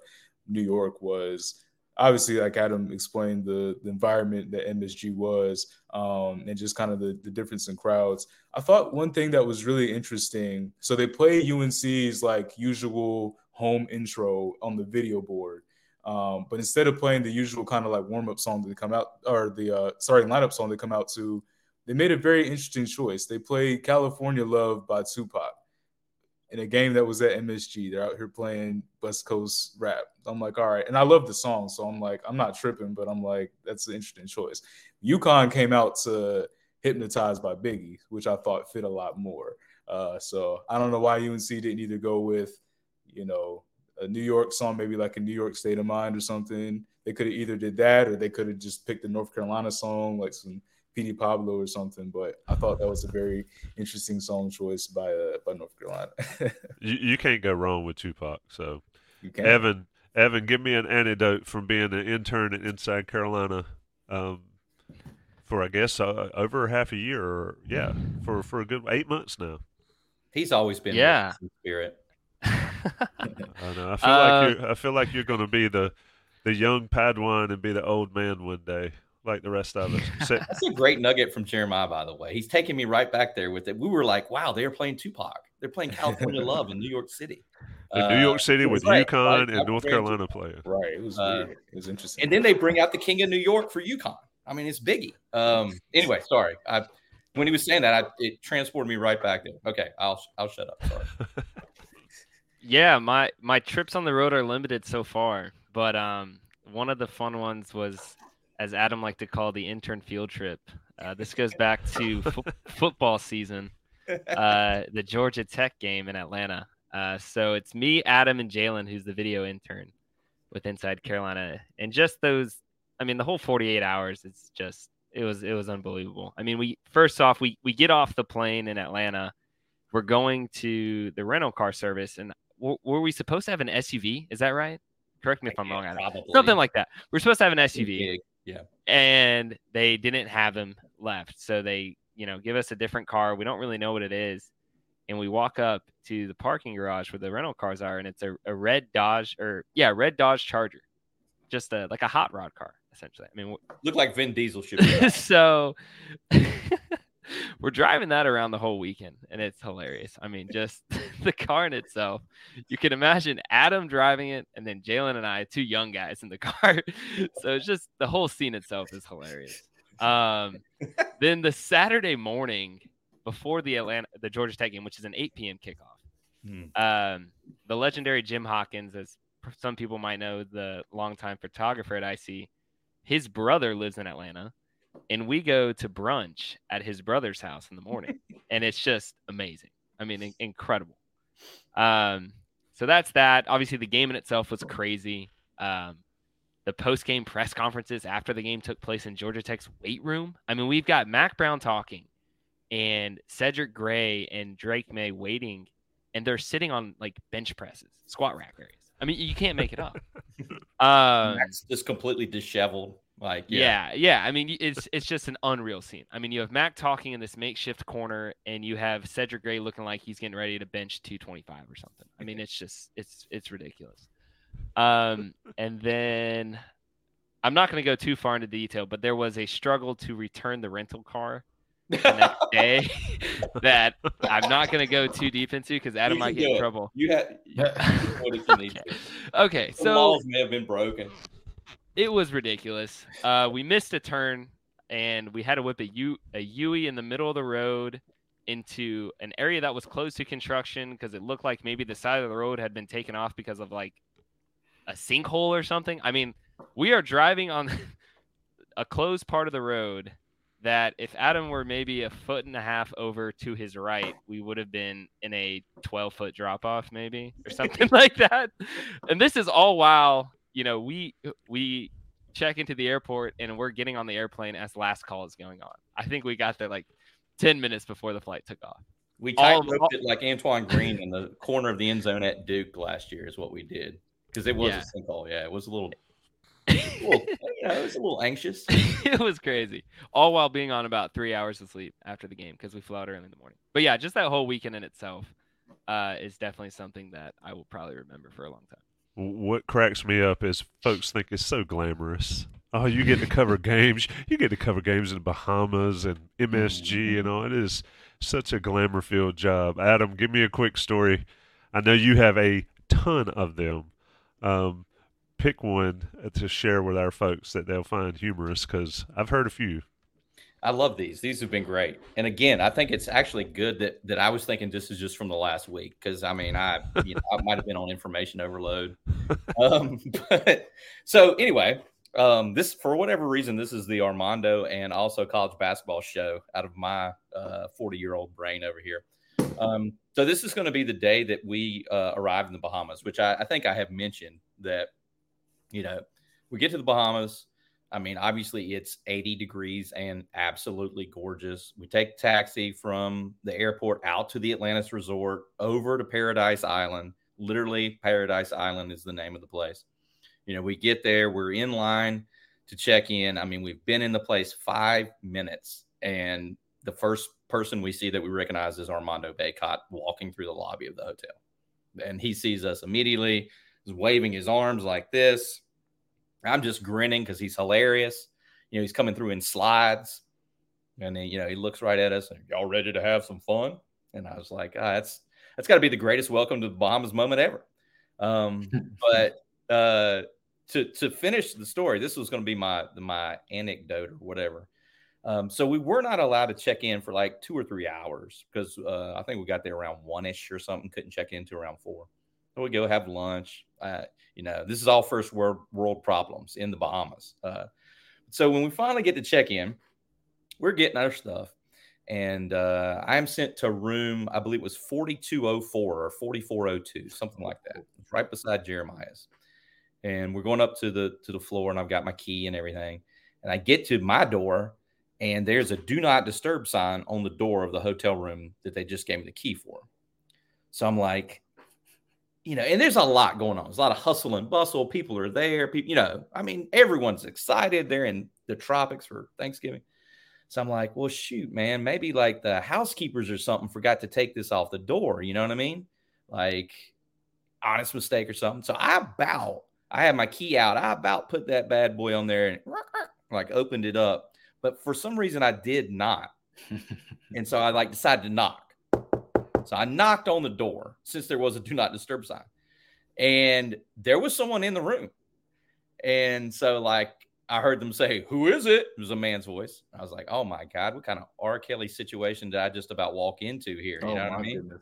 New York was obviously like Adam explained the, the environment that MSG was um, and just kind of the, the difference in crowds. I thought one thing that was really interesting. So they play UNC's like usual home intro on the video board. Um, but instead of playing the usual kind of like warm up song that they come out, or the uh, sorry lineup song they come out to, they made a very interesting choice. They played "California Love" by Tupac in a game that was at MSG. They're out here playing West Coast rap. I'm like, all right, and I love the song, so I'm like, I'm not tripping, but I'm like, that's an interesting choice. UConn came out to "Hypnotized" by Biggie, which I thought fit a lot more. Uh, so I don't know why UNC didn't either go with, you know, a New York song, maybe like a New York State of Mind or something. They could have either did that or they could have just picked a North Carolina song, like some Petey Pablo or something. But I thought that was a very interesting song choice by uh, by North Carolina. you, you can't go wrong with Tupac. So Evan, Evan, give me an anecdote from being an intern at Inside Carolina. Um, for I guess uh, over half a year, or yeah, for for a good eight months now. He's always been yeah spirit. I know. I feel uh, like you're, I feel like you're going to be the the young Padawan and be the old man one day, like the rest of us. That's a great nugget from Jeremiah, by the way. He's taking me right back there with it. We were like, wow, they're playing Tupac. They're playing California Love in New York City. In New York City uh, with right, UConn right, and North Carolina playing. Right. It was uh, weird. It was interesting. And then they bring out the King of New York for UConn. I mean, it's Biggie. Um, anyway, sorry. I, when he was saying that, I, it transported me right back there. Okay, I'll I'll shut up. Sorry. Yeah, my my trips on the road are limited so far, but um, one of the fun ones was, as Adam liked to call the intern field trip. Uh, this goes back to fo- football season, uh, the Georgia Tech game in Atlanta. Uh, so it's me, Adam, and Jalen, who's the video intern with Inside Carolina, and just those. I mean, the whole 48 hours. It's just it was it was unbelievable. I mean, we first off we we get off the plane in Atlanta. We're going to the rental car service, and were we supposed to have an SUV? Is that right? Correct me if I'm wrong. Probably. Something like that. We're supposed to have an SUV. Yeah. And they didn't have them left. So they, you know, give us a different car. We don't really know what it is. And we walk up to the parking garage where the rental cars are, and it's a, a red Dodge or yeah, red Dodge Charger. Just a like a hot rod car, essentially. I mean, look like Vin Diesel should be. so we're driving that around the whole weekend and it's hilarious. I mean, just the car in itself. You can imagine Adam driving it and then Jalen and I, two young guys in the car. so it's just the whole scene itself is hilarious. Um, then the Saturday morning before the Atlanta, the Georgia Tech game, which is an 8 p.m. kickoff, hmm. um, the legendary Jim Hawkins, as some people might know, the longtime photographer at IC, his brother lives in Atlanta and we go to brunch at his brother's house in the morning and it's just amazing. I mean in- incredible. Um so that's that. Obviously the game in itself was crazy. Um the post-game press conferences after the game took place in georgia tech's weight room. I mean we've got Mack Brown talking and cedric gray and Drake Maye waiting and they're sitting on like bench presses squat rack areas. I mean you can't make it up. Um just completely disheveled like yeah. yeah. yeah, I mean it's it's just an unreal scene. I mean you have Mack talking in this makeshift corner, and you have Cedric Gray looking like he's getting ready to bench 225 or something. I mean it's just it's it's ridiculous. Um, and then I'm not going to go too far into detail, but there was a struggle to return the rental car the next day that I'm not going to go too deep into because Adam might get in trouble. You had, okay. okay, so walls may have been broken it was ridiculous. Uh, we missed a turn. and we had to whip a U a Yui in the middle of the road into an area that was close to construction because it looked like maybe the side of the road had been taken off because of like a sinkhole or something. I mean, we are driving on a closed part of the road that if Adam were maybe a foot and a half over to his right, we would have been in a 12 foot drop off, maybe or something like that. And this is all while, you know, we, we, check into the airport and we're getting on the airplane as last call is going on. I think we got there like 10 minutes before the flight took off. We tight roped it like Antoine Green in the corner of the end zone at Duke last year, is what we did. Because it was yeah. a sinkhole. Yeah, it was a little, a little you know, it was a little anxious. it was crazy. All while being on about three hours of sleep after the game because we flew out early in the morning. But yeah, just that whole weekend in itself uh, is definitely something that I will probably remember for a long time. What cracks me up is folks think it's so glamorous. Oh, you get to cover games. You get to cover games in Bahamas and MSG mm-hmm. and all. It is such a glamour filled job. Adam, give me a quick story. I know you have a ton of them. Um, pick one to share with our folks that they'll find humorous because I've heard a few. I love these. These have been great. And again, I think it's actually good that that I was thinking this is just from the last week because I mean, I you know I might have been on information overload. Um, but so anyway, um, this for whatever reason, this is the Armando and also college basketball show out of my forty uh, year old brain over here. Um, so this is going to be the day that we uh, arrive in the Bahamas, which I, I think I have mentioned that you know we get to the Bahamas. I mean, obviously it's 80 degrees and absolutely gorgeous. We take taxi from the airport out to the Atlantis Resort over to Paradise Island. Literally, Paradise Island is the name of the place. You know, we get there, we're in line to check in. I mean, we've been in the place five minutes, and the first person we see that we recognize is Armando Bacot walking through the lobby of the hotel. And he sees us immediately, is waving his arms like this I'm just grinning because he's hilarious. You know, he's coming through in slides, and then you know he looks right at us and y'all ready to have some fun? And I was like, ah, that's that's got to be the greatest welcome to the Bahamas moment ever. Um, but uh, to to finish the story, this was going to be my my anecdote or whatever. Um, so we were not allowed to check in for like two or three hours because uh, I think we got there around one ish or something. Couldn't check in to around four. We go have lunch. Uh, you know, this is all first world world problems in the Bahamas. Uh, so when we finally get to check in, we're getting our stuff, and uh, I'm sent to room. I believe it was 4204 or 4402, something like that. It's right beside Jeremiah's, and we're going up to the to the floor, and I've got my key and everything. And I get to my door, and there's a do not disturb sign on the door of the hotel room that they just gave me the key for. So I'm like, you know, and there's a lot going on. There's a lot of hustle and bustle. People are there. People, you know, I mean, everyone's excited. They're in the tropics for Thanksgiving. So I'm like, well, shoot, man, maybe like the housekeepers or something forgot to take this off the door. You know what I mean? Like, honest mistake or something. So I about, I had my key out. I about put that bad boy on there and like opened it up. But for some reason, I did not. and so I like decided to knock. So I knocked on the door since there was a do not disturb sign. And there was someone in the room. And so, like, I heard them say, Who is it? It was a man's voice. I was like, Oh my God, what kind of R. Kelly situation did I just about walk into here? You oh know what I mean?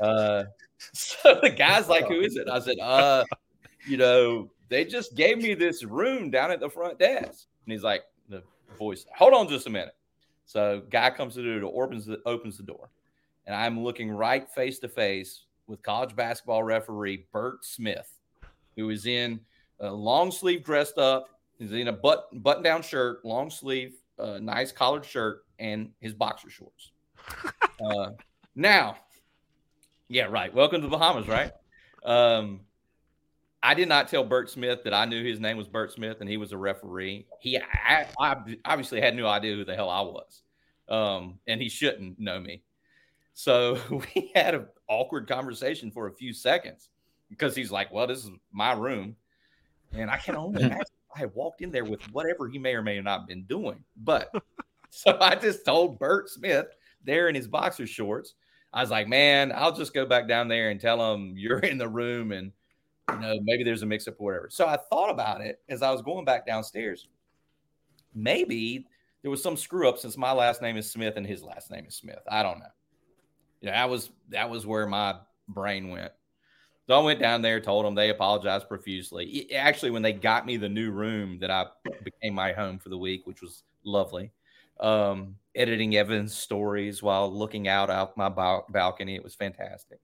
Uh, so the guy's like, Who is it? I said, Uh, you know, they just gave me this room down at the front desk. And he's like, The voice, hold on just a minute. So guy comes to the door, opens the, opens the door and I'm looking right face to face with college basketball referee Bert Smith, who is in a long sleeve dressed up. He's in a but, button down shirt, long sleeve, uh, nice collared shirt, and his boxer shorts. uh, now, yeah, right. Welcome to the Bahamas, right? Um, I did not tell Bert Smith that I knew his name was Bert Smith and he was a referee. He I, I obviously had no idea who the hell I was, um, and he shouldn't know me. So we had an awkward conversation for a few seconds because he's like, Well, this is my room. And I can only imagine I had walked in there with whatever he may or may not have been doing. But so I just told Bert Smith there in his boxer shorts, I was like, Man, I'll just go back down there and tell him you're in the room and you know, maybe there's a mix up or whatever. So I thought about it as I was going back downstairs. Maybe there was some screw up since my last name is Smith and his last name is Smith. I don't know. You know, that was that was where my brain went. So I went down there, told them they apologized profusely. Actually, when they got me the new room that I became my home for the week, which was lovely, um, editing Evan's stories while looking out out my balcony, it was fantastic.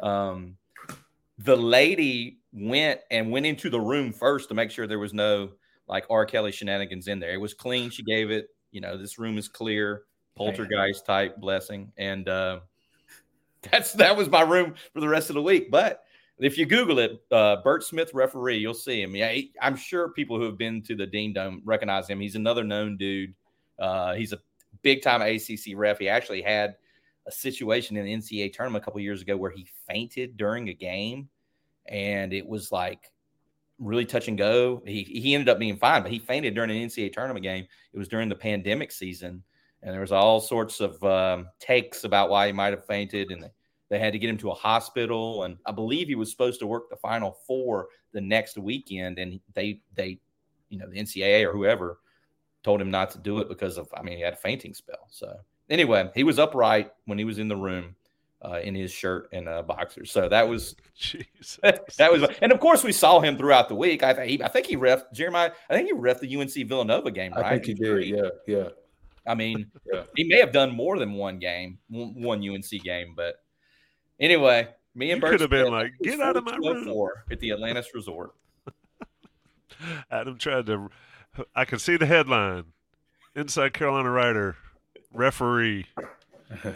Um, the lady went and went into the room first to make sure there was no like R. Kelly shenanigans in there. It was clean. She gave it, you know, this room is clear, poltergeist type blessing, and uh, that's that was my room for the rest of the week. But if you Google it, uh, Bert Smith referee, you'll see him. Yeah, he, I'm sure people who have been to the Dean Dome recognize him. He's another known dude. Uh, he's a big time ACC ref. He actually had a situation in the NCAA tournament a couple years ago where he fainted during a game, and it was like really touch and go. He he ended up being fine, but he fainted during an NCAA tournament game. It was during the pandemic season, and there was all sorts of um, takes about why he might have fainted, and they they had to get him to a hospital, and I believe he was supposed to work the Final Four the next weekend, and they they, you know, the NCAA or whoever told him not to do it because of I mean he had a fainting spell. So anyway, he was upright when he was in the room. Uh, in his shirt and uh, boxers, so that was Jeez. that was, and of course we saw him throughout the week. I, he, I think he ref Jeremiah. I think he ref the UNC Villanova game. Right? I think he did. Yeah, yeah. I mean, yeah. he may have done more than one game, one UNC game, but Anyway, me and Bert could have been like, "Get out of my room!" At the Atlantis Resort. Adam tried to. I can see the headline: Inside Carolina writer, referee.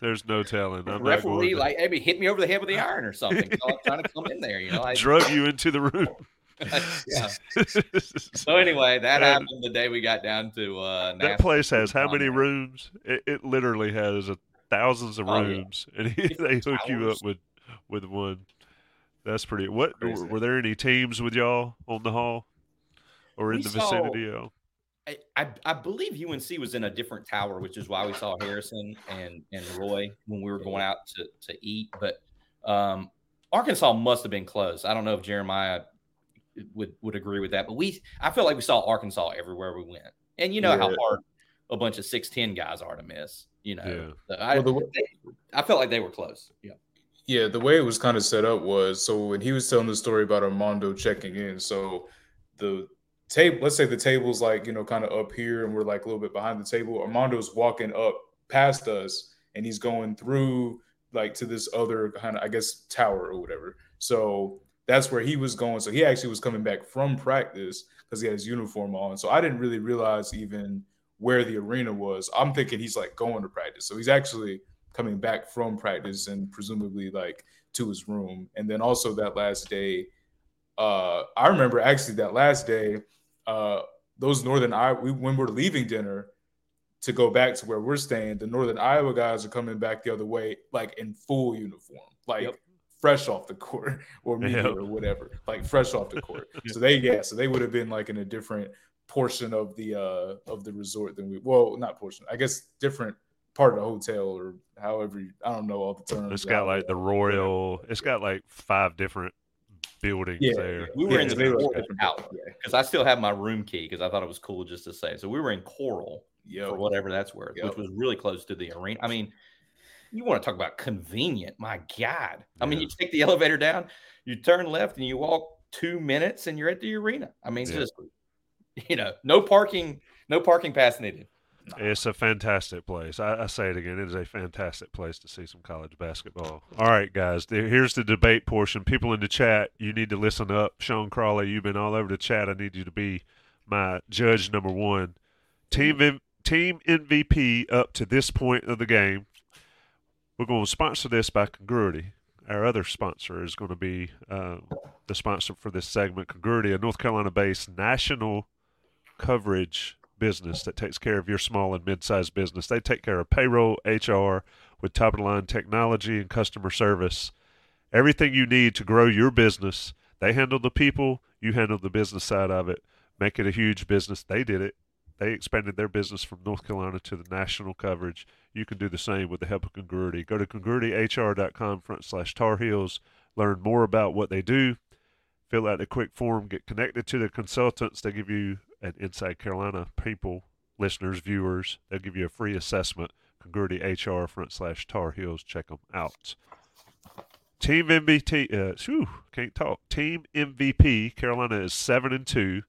There's no telling. I'm referee, like maybe hit me over the head with the iron or something. I'm trying to come in there, you know. I drug you into the room. yeah. so anyway, that and happened the day we got down to uh, that place has how many rooms? It, it literally has a thousands of rooms, oh, yeah. and they hook you up with with one. That's pretty. What Crazy. were there any teams with y'all on the hall or in we the saw, vicinity? Of? I, I, I believe UNC was in a different tower, which is why we saw Harrison and and Roy when we were going out to to eat. But um, Arkansas must have been close. I don't know if Jeremiah would would agree with that, but we I feel like we saw Arkansas everywhere we went, and you know yeah. how hard a bunch of six ten guys are to miss. You know, yeah. I, well, way, I felt like they were close. Yeah. Yeah, the way it was kind of set up was so when he was telling the story about Armando checking in, so the table, let's say the table's like, you know, kind of up here and we're like a little bit behind the table. Armando's walking up past us and he's going through like to this other kind of, I guess, tower or whatever. So that's where he was going. So he actually was coming back from practice because he had his uniform on. So I didn't really realize even where the arena was. I'm thinking he's like going to practice. So he's actually coming back from practice and presumably like to his room. And then also that last day, uh, I remember actually that last day, uh, those Northern Iowa, we, when we're leaving dinner to go back to where we're staying, the Northern Iowa guys are coming back the other way, like in full uniform, like yep. Fresh off the court or media yep. or whatever, like fresh off the court. so they, yeah, so they would have been like in a different portion of the uh of the resort than we well not portion i guess different part of the hotel or however i don't know all the terms it's got like the royal it's got like five different buildings yeah, there we were yeah, in the out because i still have my room key because i thought it was cool just to say so we were in coral yep. for whatever that's worth yep. which was really close to the arena i mean you want to talk about convenient my god i mean you take the elevator down you turn left and you walk two minutes and you're at the arena i mean it's just you know, no parking, no parking pass needed. It's a fantastic place. I, I, say it again. It is a fantastic place to see some college basketball. All right, guys. Here's the debate portion. People in the chat, you need to listen up. Sean Crawley, you've been all over the chat. I need you to be my judge number one. Team mm. team MVP up to this point of the game. We're going to sponsor this by Congruity. Our other sponsor is going to be uh, the sponsor for this segment, Congruity, a North Carolina-based national coverage business that takes care of your small and mid-sized business. They take care of payroll, HR, with top-of-the-line technology and customer service. Everything you need to grow your business. They handle the people, you handle the business side of it. Make it a huge business. They did it. They expanded their business from North Carolina to the national coverage. You can do the same with the help of Congruity. Go to congruityhr.com front slash Tar Heels. Learn more about what they do. Fill out a quick form. Get connected to the consultants. They give you an inside Carolina people listeners, viewers. They'll give you a free assessment. Congruity HR front slash Tar Heels. Check them out. Team MVP, uh, whew, can't talk. Team MVP. Carolina is seven and two.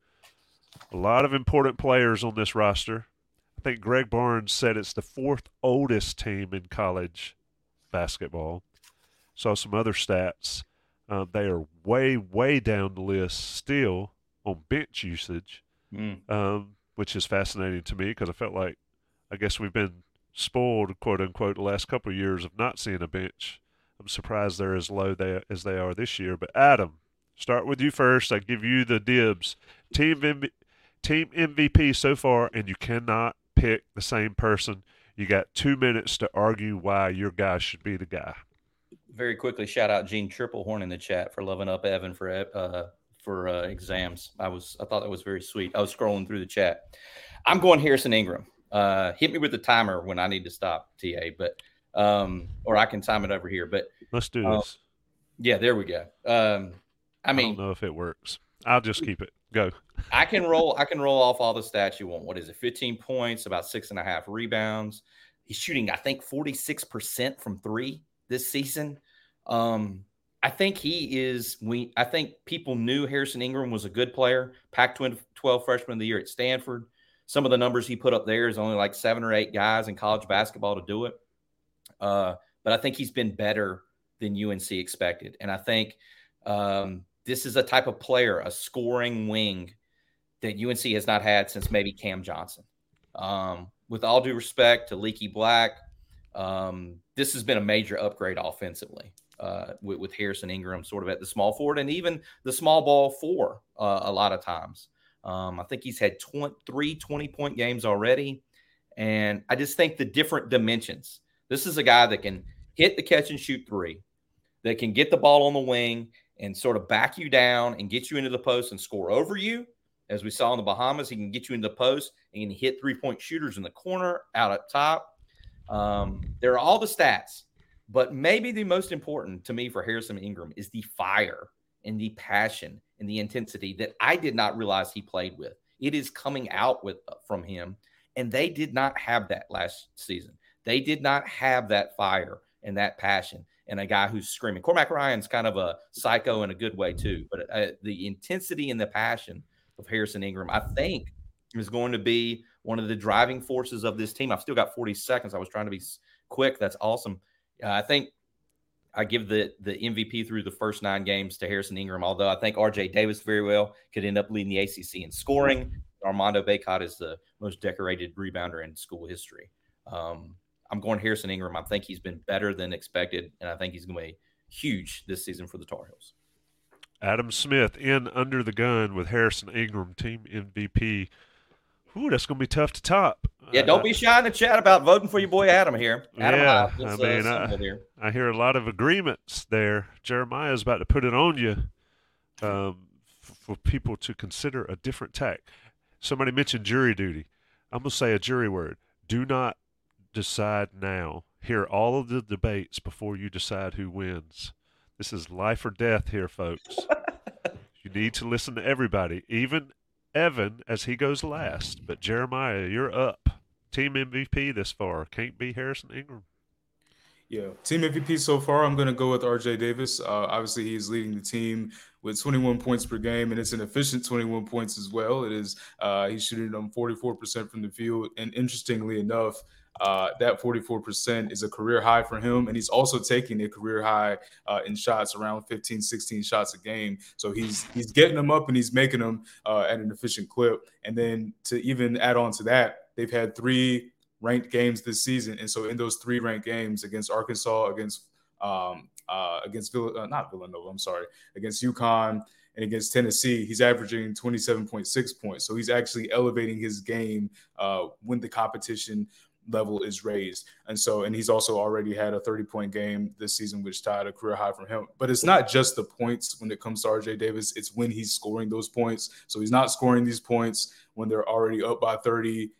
A lot of important players on this roster. I think Greg Barnes said it's the fourth oldest team in college basketball. Saw some other stats. Uh, they are way, way down the list still on bench usage, mm. um, which is fascinating to me because I felt like I guess we've been spoiled, quote unquote, the last couple of years of not seeing a bench. I'm surprised they're as low they, as they are this year. But Adam, start with you first. I give you the dibs. Team team MVP so far, and you cannot pick the same person. You got two minutes to argue why your guy should be the guy. Very quickly, shout out Gene Triplehorn in the chat for loving up Evan for uh, for uh, exams. I was I thought that was very sweet. I was scrolling through the chat. I'm going Harrison Ingram. Uh, hit me with the timer when I need to stop, TA. But um, or I can time it over here. But let's do um, this. Yeah, there we go. Um, I mean, I don't know if it works. I'll just keep it. Go. I can roll. I can roll off all the stats you want. What is it? 15 points, about six and a half rebounds. He's shooting, I think, 46 percent from three this season. Um, I think he is. We. I think people knew Harrison Ingram was a good player. Pac-12 freshman of the year at Stanford. Some of the numbers he put up there is only like seven or eight guys in college basketball to do it. Uh, but I think he's been better than UNC expected, and I think um, this is a type of player, a scoring wing that UNC has not had since maybe Cam Johnson. Um, with all due respect to Leaky Black, um, this has been a major upgrade offensively uh, with, with, Harrison Ingram sort of at the small forward and even the small ball four uh, a lot of times. Um, I think he's had 20, three 20 point games already. And I just think the different dimensions. This is a guy that can hit the catch and shoot three, that can get the ball on the wing and sort of back you down and get you into the post and score over you. As we saw in the Bahamas, he can get you into the post and hit three point shooters in the corner, out at top. Um, there are all the stats, but maybe the most important to me for Harrison Ingram is the fire and the passion and the intensity that I did not realize he played with. It is coming out with uh, from him, and they did not have that last season. They did not have that fire and that passion and a guy who's screaming. Cormac Ryan's kind of a psycho in a good way too, but uh, the intensity and the passion of Harrison Ingram, I think, is going to be one of the driving forces of this team. I've still got 40 seconds. I was trying to be quick. That's awesome. Uh, I think I give the the MVP through the first nine games to Harrison Ingram. Although I think R.J. Davis very well could end up leading the ACC in scoring. Armando Bacot is the most decorated rebounder in school history. Um, I'm going Harrison Ingram. I think he's been better than expected, and I think he's going to be huge this season for the Tar Heels. Adam Smith in under the gun with Harrison Ingram, team MVP. Ooh, that's going to be tough to top. Yeah, don't uh, be shy in the chat about voting for your boy Adam here. Adam yeah, I uh, mean, uh, I, I, hear a lot of agreements there. Jeremiah is about to put it on you um, for people to consider a different tack. Somebody mentioned jury duty. I'm going to say a jury word. Do not decide now. Hear all of the debates before you decide who wins. This is life or death here, folks. you need to listen to everybody, even Evan as he goes last. But Jeremiah, you're up. Team MVP this far. Can't be Harrison Ingram. Yeah, team MVP so far, I'm going to go with RJ Davis. Uh, obviously, he's leading the team with 21 points per game, and it's an efficient 21 points as well. It is uh, he's shooting on 44% from the field, and interestingly enough, uh, that 44% is a career high for him. And he's also taking a career high uh, in shots around 15, 16 shots a game. So he's he's getting them up and he's making them uh, at an efficient clip. And then to even add on to that, they've had three ranked games this season. And so in those three ranked games against Arkansas, against um, uh, against Vill- uh, not Villanova, I'm sorry, against UConn and against Tennessee, he's averaging 27.6 points. So he's actually elevating his game uh, when the competition level is raised. And so, and he's also already had a 30 point game this season, which tied a career high from him. But it's not just the points when it comes to RJ Davis, it's when he's scoring those points. So he's not scoring these points when they're already up by 30,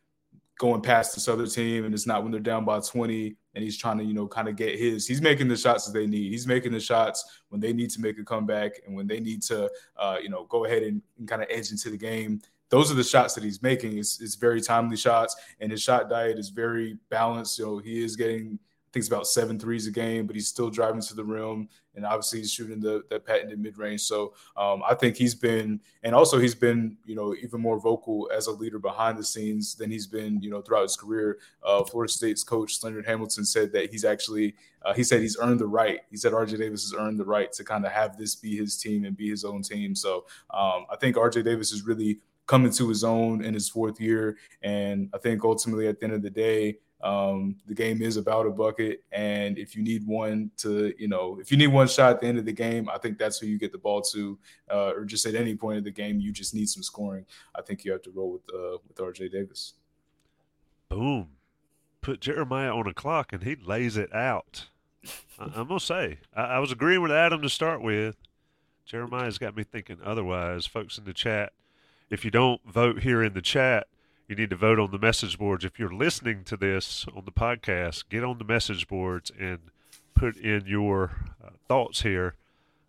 going past this other team. And it's not when they're down by 20 and he's trying to, you know, kind of get his. He's making the shots that they need. He's making the shots when they need to make a comeback and when they need to, uh, you know, go ahead and, and kind of edge into the game those are the shots that he's making. It's, it's very timely shots, and his shot diet is very balanced. So he is getting I think it's about seven threes a game, but he's still driving to the rim, and obviously he's shooting the that patented mid range. So um, I think he's been, and also he's been, you know, even more vocal as a leader behind the scenes than he's been, you know, throughout his career. Uh, Florida State's coach Leonard Hamilton said that he's actually, uh, he said he's earned the right. He said RJ Davis has earned the right to kind of have this be his team and be his own team. So um, I think RJ Davis is really coming to his own in his fourth year, and I think ultimately at the end of the day um, the game is about a bucket, and if you need one to, you know, if you need one shot at the end of the game, I think that's who you get the ball to, uh, or just at any point of the game, you just need some scoring. I think you have to roll with uh, with R.J. Davis. Boom, put Jeremiah on a clock, and he lays it out. I, am gonna say I, I was agreeing with Adam to start with. Jeremiah's got me thinking otherwise. Folks in the chat, if you don't vote here in the chat you need to vote on the message boards. If you're listening to this on the podcast, get on the message boards and put in your uh, thoughts here.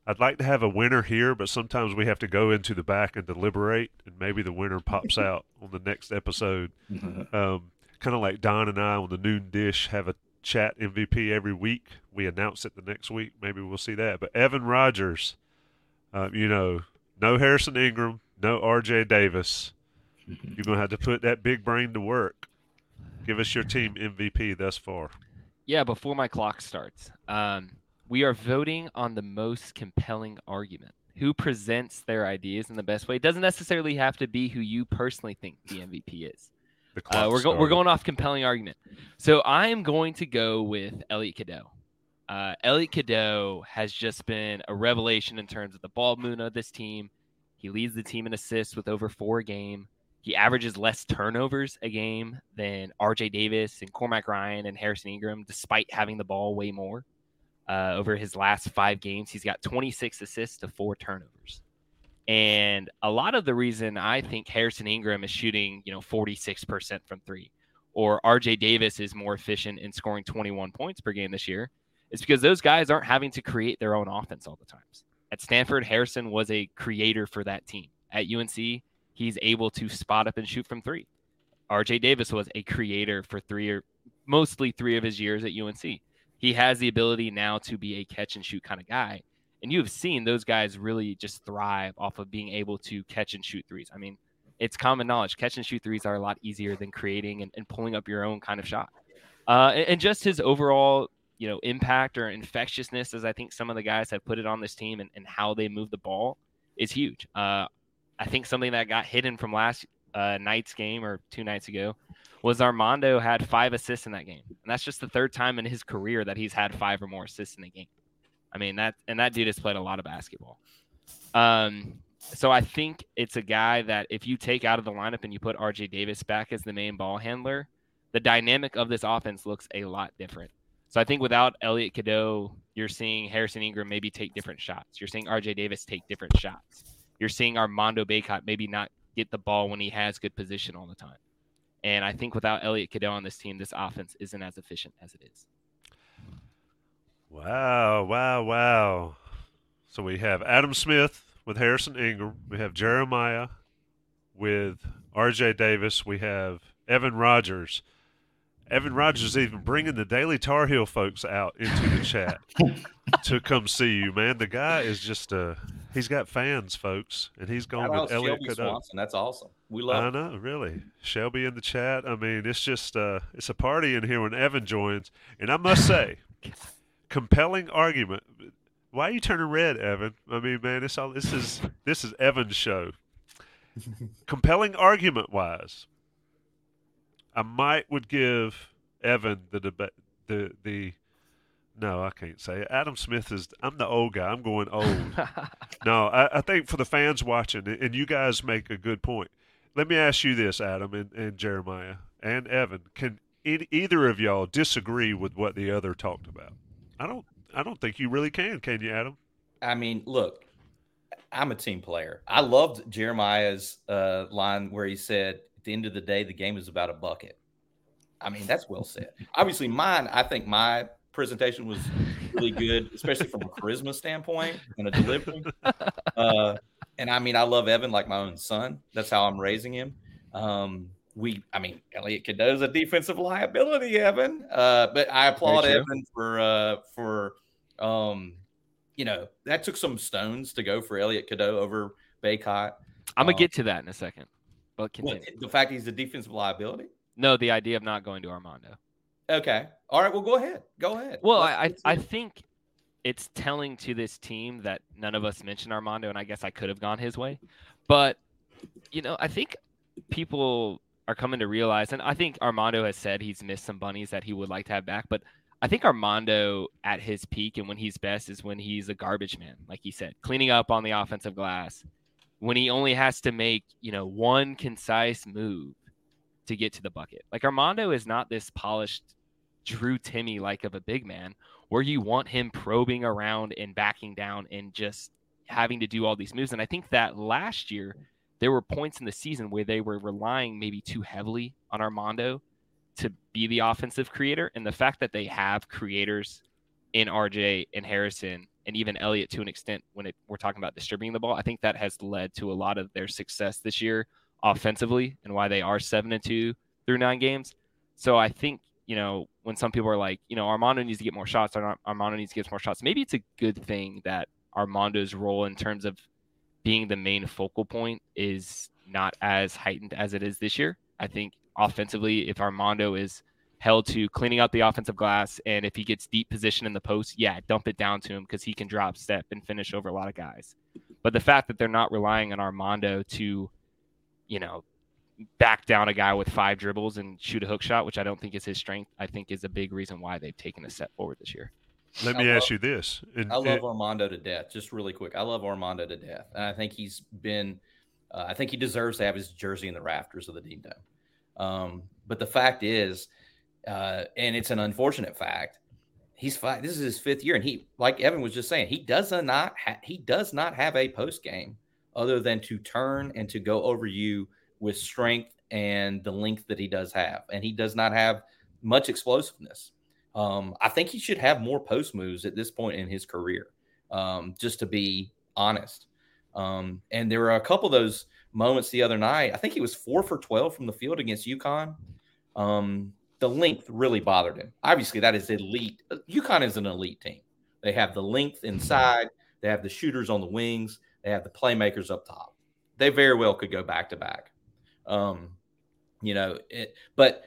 I'd like to have a winner here, but sometimes we have to go into the back and deliberate, and maybe the winner pops out on the next episode. Um, kind of like Don and I on the noon dish have a chat MVP every week. We announce it the next week. Maybe we'll see that. But Evan Rogers, uh, you know, no Harrison Ingram, no R.J. Davis. You're going to have to put that big brain to work. Give us your team MVP thus far. Yeah, before my clock starts, um, we are voting on the most compelling argument. Who presents their ideas in the best way? It doesn't necessarily have to be who you personally think the MVP is. The uh, we're, go- we're going off compelling argument. So I am going to go with Elliot Cadeau. Uh, Elliot Cadeau has just been a revelation in terms of the ball moon of this team. He leads the team in assists with over four a game. He averages less turnovers a game than RJ Davis and Cormac Ryan and Harrison Ingram, despite having the ball way more. Uh, over his last five games, he's got 26 assists to four turnovers. And a lot of the reason I think Harrison Ingram is shooting, you know, 46% from three, or RJ Davis is more efficient in scoring 21 points per game this year, is because those guys aren't having to create their own offense all the times. At Stanford, Harrison was a creator for that team. At UNC, he's able to spot up and shoot from three. RJ Davis was a creator for three or mostly three of his years at UNC. He has the ability now to be a catch and shoot kind of guy. And you have seen those guys really just thrive off of being able to catch and shoot threes. I mean, it's common knowledge. Catch and shoot threes are a lot easier than creating and, and pulling up your own kind of shot. Uh, and, and, just his overall, you know, impact or infectiousness, as I think some of the guys have put it on this team and, and how they move the ball, is huge. Uh, I think something that got hidden from last uh, night's game or two nights ago was Armando had five assists in that game, and that's just the third time in his career that he's had five or more assists in a game. I mean that, and that dude has played a lot of basketball. Um, so I think it's a guy that if you take out of the lineup and you put RJ Davis back as the main ball handler, the dynamic of this offense looks a lot different. So I think without Elliot Cadeau, you're seeing Harrison Ingram maybe take different shots. You're seeing RJ Davis take different shots you're seeing Armando Bacot maybe not get the ball when he has good position all the time. And I think without Elliot Cadeau on this team, this offense isn't as efficient as it is. Wow, wow, wow. So we have Adam Smith with Harrison Ingram. We have Jeremiah with RJ Davis. We have Evan Rogers. Evan Rogers is even bringing the Daily Tar Heel folks out into the chat to come see you, man. The guy is just a he's got fans, folks, and he's going with Elliot Shelby Swanson. That's awesome. We love. I know, really. Shelby in the chat. I mean, it's just uh, it's a party in here when Evan joins, and I must say, compelling argument. Why are you turning red, Evan? I mean, man, this all this is this is Evan's show. compelling argument wise, I might would give Evan the debate the the no, I can't say it. Adam Smith is. I'm the old guy. I'm going old. no, I, I, think for the fans watching, and you guys make a good point. Let me ask you this, Adam and, and Jeremiah and Evan: Can either of y'all disagree with what the other talked about? I don't. I don't think you really can. Can you, Adam? I mean, look, I'm a team player. I loved Jeremiah's uh, line where he said, "At the end of the day, the game is about a bucket." I mean, that's well said. Obviously, mine. I think my presentation was really good, especially from a charisma standpoint and a delivery. Uh, and I mean, I love Evan like my own son. That's how I'm raising him. Um, we, I mean, Elliot Cadeau is a defensive liability, Evan. Uh, but I applaud Evan for uh, for um, you know that took some stones to go for Elliot Cadeau over Bacot. I'm gonna um, get to that in a second, but continue. What, the fact he's a defensive liability. No, the idea of not going to Armando. Okay. All right. Well, go ahead. Go ahead. Well, Let's, I I think it's telling to this team that none of us mentioned Armando, and I guess I could have gone his way, but you know, I think people are coming to realize, and I think Armando has said he's missed some bunnies that he would like to have back, but I think Armando at his peak and when he's best is when he's a garbage man, like he said, cleaning up on the offensive glass, when he only has to make, you know, one concise move to get to the bucket. Like Armando is not this polished Drew Timme like of a big man where you want him probing around and backing down and just having to do all these moves. And I think that last year there were points in the season where they were relying maybe too heavily on Armando to be the offensive creator. And the fact that they have creators in RJ and Harrison and even Elliot to an extent when it, we're talking about distributing the ball, I think that has led to a lot of their success this year offensively and why they are seven and two through nine games. So I think you know, when some people are like, you know, Armando needs to get more shots, or Armando needs to get more shots, maybe it's a good thing that Armando's role in terms of being the main focal point is not as heightened as it is this year. I think offensively, if Armando is held to cleaning out the offensive glass, and if he gets deep position in the post, yeah, dump it down to him because he can drop step and finish over a lot of guys. But the fact that they're not relying on Armando to, you know, back down a guy with five dribbles and shoot a hook shot, which I don't think is his strength, I think is a big reason why they've taken a step forward this year. Let me ask you this. And, I love Armando to death. Just really quick. I love Armando to death. And I think he's been, uh, I think he deserves to have his jersey in the rafters of the Dean Dome. Um, but the fact is, uh, and it's an unfortunate fact, he's five. This is his fifth year. And he, like Evan was just saying, he does not, ha- he does not have a post game other than to turn and to go over you with strength and the length that he does have. And he does not have much explosiveness. Um, I think he should have more post moves at this point in his career, um, just to be honest. Um, and there were a couple of those moments the other night. I think he was four for 12 from the field against UConn. Um, the length really bothered him. Obviously, that is elite. UConn is an elite team. They have the length inside, they have the shooters on the wings, they have the playmakers up top. They very well could go back to back. Um, you know, it, but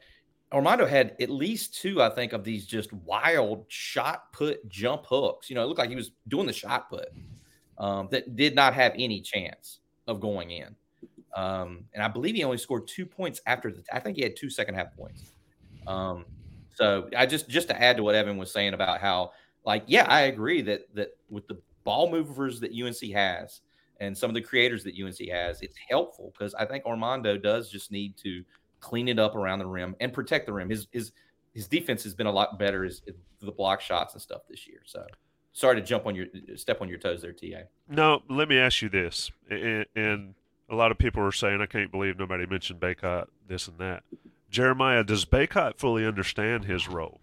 Armando had at least two, I think, of these just wild shot put jump hooks. You know, it looked like he was doing the shot put um, that did not have any chance of going in. Um, and I believe he only scored two points after the. I think he had two second half points. Um, so I just just to add to what Evan was saying about how, like, yeah, I agree that that with the ball movers that UNC has, and some of the creators that UNC has, it's helpful because I think Armando does just need to clean it up around the rim and protect the rim. His his his defense has been a lot better as the block shots and stuff this year. So sorry to jump on your step on your toes there, Ta. No, let me ask you this, and, and a lot of people are saying I can't believe nobody mentioned Bacot, this and that. Jeremiah, does Bacot fully understand his role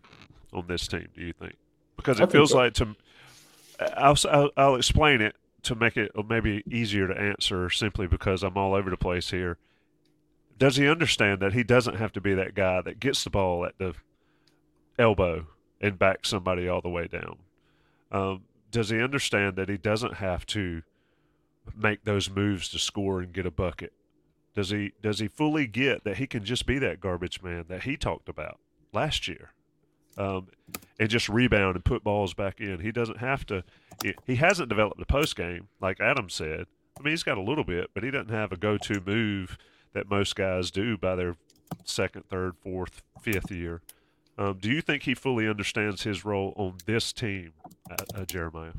on this team? Do you think? Because it feels so. like to. I'll, I'll, I'll explain it to make it maybe easier to answer simply because I'm all over the place here. Does he understand that he doesn't have to be that guy that gets the ball at the elbow and backs somebody all the way down? Um, does he understand that he doesn't have to make those moves to score and get a bucket? Does he does he fully get that he can just be that garbage man that he talked about last year? um, and just rebound and put balls back in. He doesn't have to. He hasn't developed a post game like Adam said. I mean, he's got a little bit, but he doesn't have a go-to move that most guys do by their second, third, fourth, fifth year. Um, do you think he fully understands his role on this team, uh, uh, Jeremiah?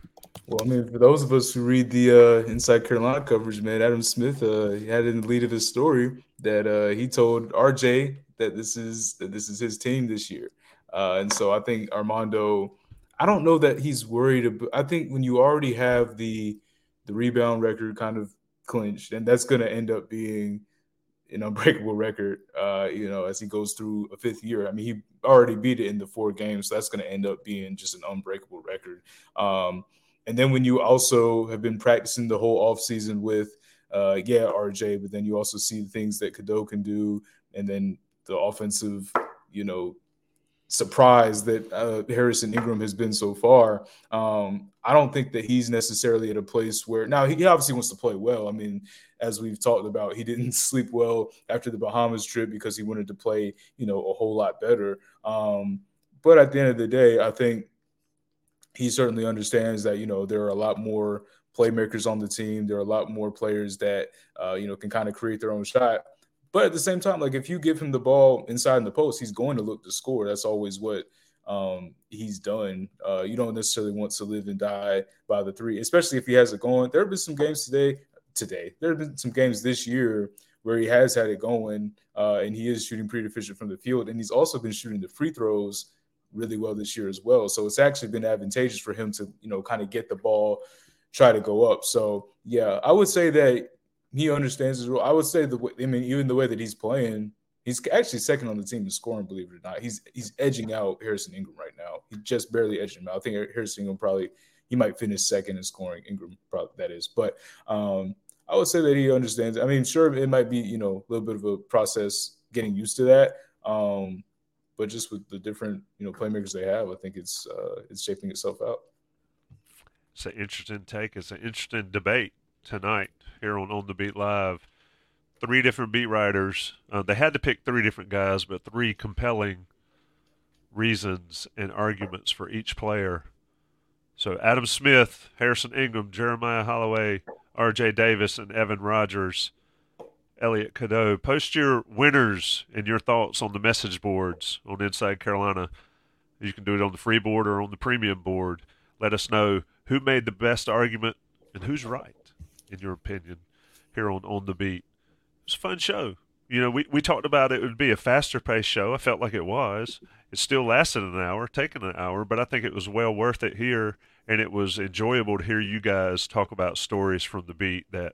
Well, I mean, for those of us who read the uh, Inside Carolina coverage, man, Adam Smith uh, had in the lead of his story that uh, he told RJ that this is that this is his team this year. Uh, and so I think Armando, I don't know that he's worried. About, I think when you already have the the rebound record kind of clinched, and that's going to end up being an unbreakable record. Uh, you know, as he goes through a fifth year. I mean, he already beat it in the four games, so that's going to end up being just an unbreakable record. Um, and then when you also have been practicing the whole offseason with uh, yeah, RJ, but then you also see the things that Cadeau can do, and then the offensive, you know, surprise that uh, Harrison Ingram has been so far. Um, I don't think that he's necessarily at a place where now he obviously wants to play well. I mean, as we've talked about, he didn't sleep well after the Bahamas trip because he wanted to play, you know, a whole lot better. Um, but at the end of the day, I think he certainly understands that you know there are a lot more playmakers on the team. There are a lot more players that uh, you know can kind of create their own shot. But at the same time, like if you give him the ball inside in the post, he's going to look to score. That's always what um, he's done. Uh, you don't necessarily want to live and die by the three, especially if he has it going. There have been some games today. Today, there have been some games this year where he has had it going, uh, and he is shooting pretty efficient from the field, and he's also been shooting the free throws really well this year as well. So it's actually been advantageous for him to, you know, kind of get the ball, try to go up. So yeah, I would say that he understands his role. I would say the I mean, even the way that he's playing, he's actually second on the team in scoring, believe it or not. He's he's edging out Harrison Ingram right now. He's just barely edging him out. I think Harrison Ingram probably he might finish second in scoring. Ingram probably that is, but um, I would say that he understands. I mean, sure, it might be you know a little bit of a process getting used to that. Um, but just with the different you know playmakers they have, I think it's uh, it's shaping itself out. It's an interesting take. It's an interesting debate tonight here on On the Beat Live. Three different beat writers. Uh, they had to pick three different guys, but three compelling reasons and arguments for each player. So Adam Smith, Harrison Ingram, Jeremiah Holloway, R.J. Davis, and Evan Rogers. Elliot Cadeau. Post your winners and your thoughts on the message boards on Inside Carolina. You can do it on the free board or on the premium board. Let us know who made the best argument and who's right in your opinion, here on On the Beat. It's a fun show. You know, we, we talked about it would be a faster paced show. I felt like it was. It still lasted an hour, taking an hour, but I think it was well worth it here. And it was enjoyable to hear you guys talk about stories from the beat that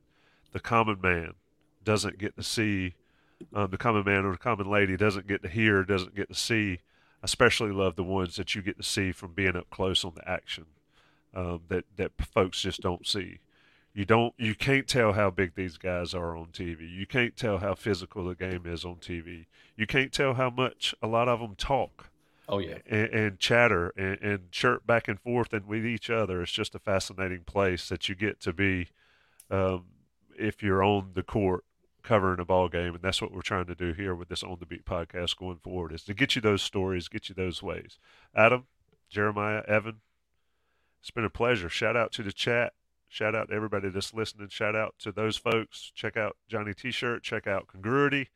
the common man doesn't get to see, um, the common man or the common lady doesn't get to hear, doesn't get to see. Especially love the ones that you get to see from being up close on the action um, that that folks just don't see. You don't you can't tell how big these guys are on TV. You can't tell how physical the game is on TV. You can't tell how much a lot of them talk. Oh yeah, and, and chatter and, and, chirp back and forth and with each other. It's just a fascinating place that you get to be um, if you're on the court covering a ball game, and that's what we're trying to do here with this on the beat podcast going forward is to get you those stories, get you those ways. Adam, Jeremiah, Evan, it's been a pleasure. Shout out to the chat. Shout out to everybody that's listening. Shout out to those folks. Check out Johnny T-shirt. Check out Congruity.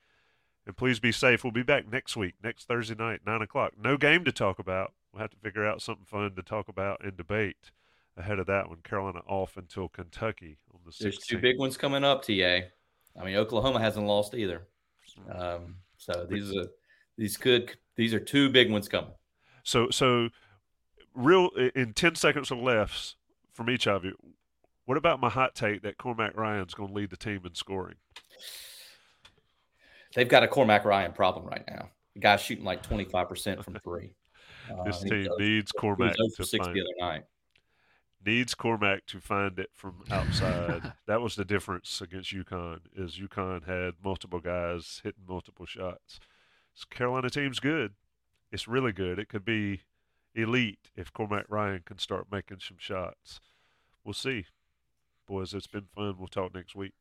And please be safe. We'll be back next week, next Thursday night, 9 o'clock. No game to talk about. We'll have to figure out something fun to talk about and debate ahead of that one. Carolina off until Kentucky on the 16th. There's two big ones coming up, TA. I mean, Oklahoma hasn't lost either. Um, so these are these could these are two big ones coming. So so real in 10 seconds or less from each of you what about my hot take that Cormac Ryan's going to lead the team in scoring? They've got a Cormac Ryan problem right now. The guy's shooting like 25% from three. this uh, team needs Cormac to find the other night. Needs Cormac to find it from outside. that was the difference against UConn. Is UConn had multiple guys hitting multiple shots. This Carolina team's good. It's really good. It could be elite if Cormac Ryan can start making some shots. We'll see boys. It's been fun. We'll talk next week.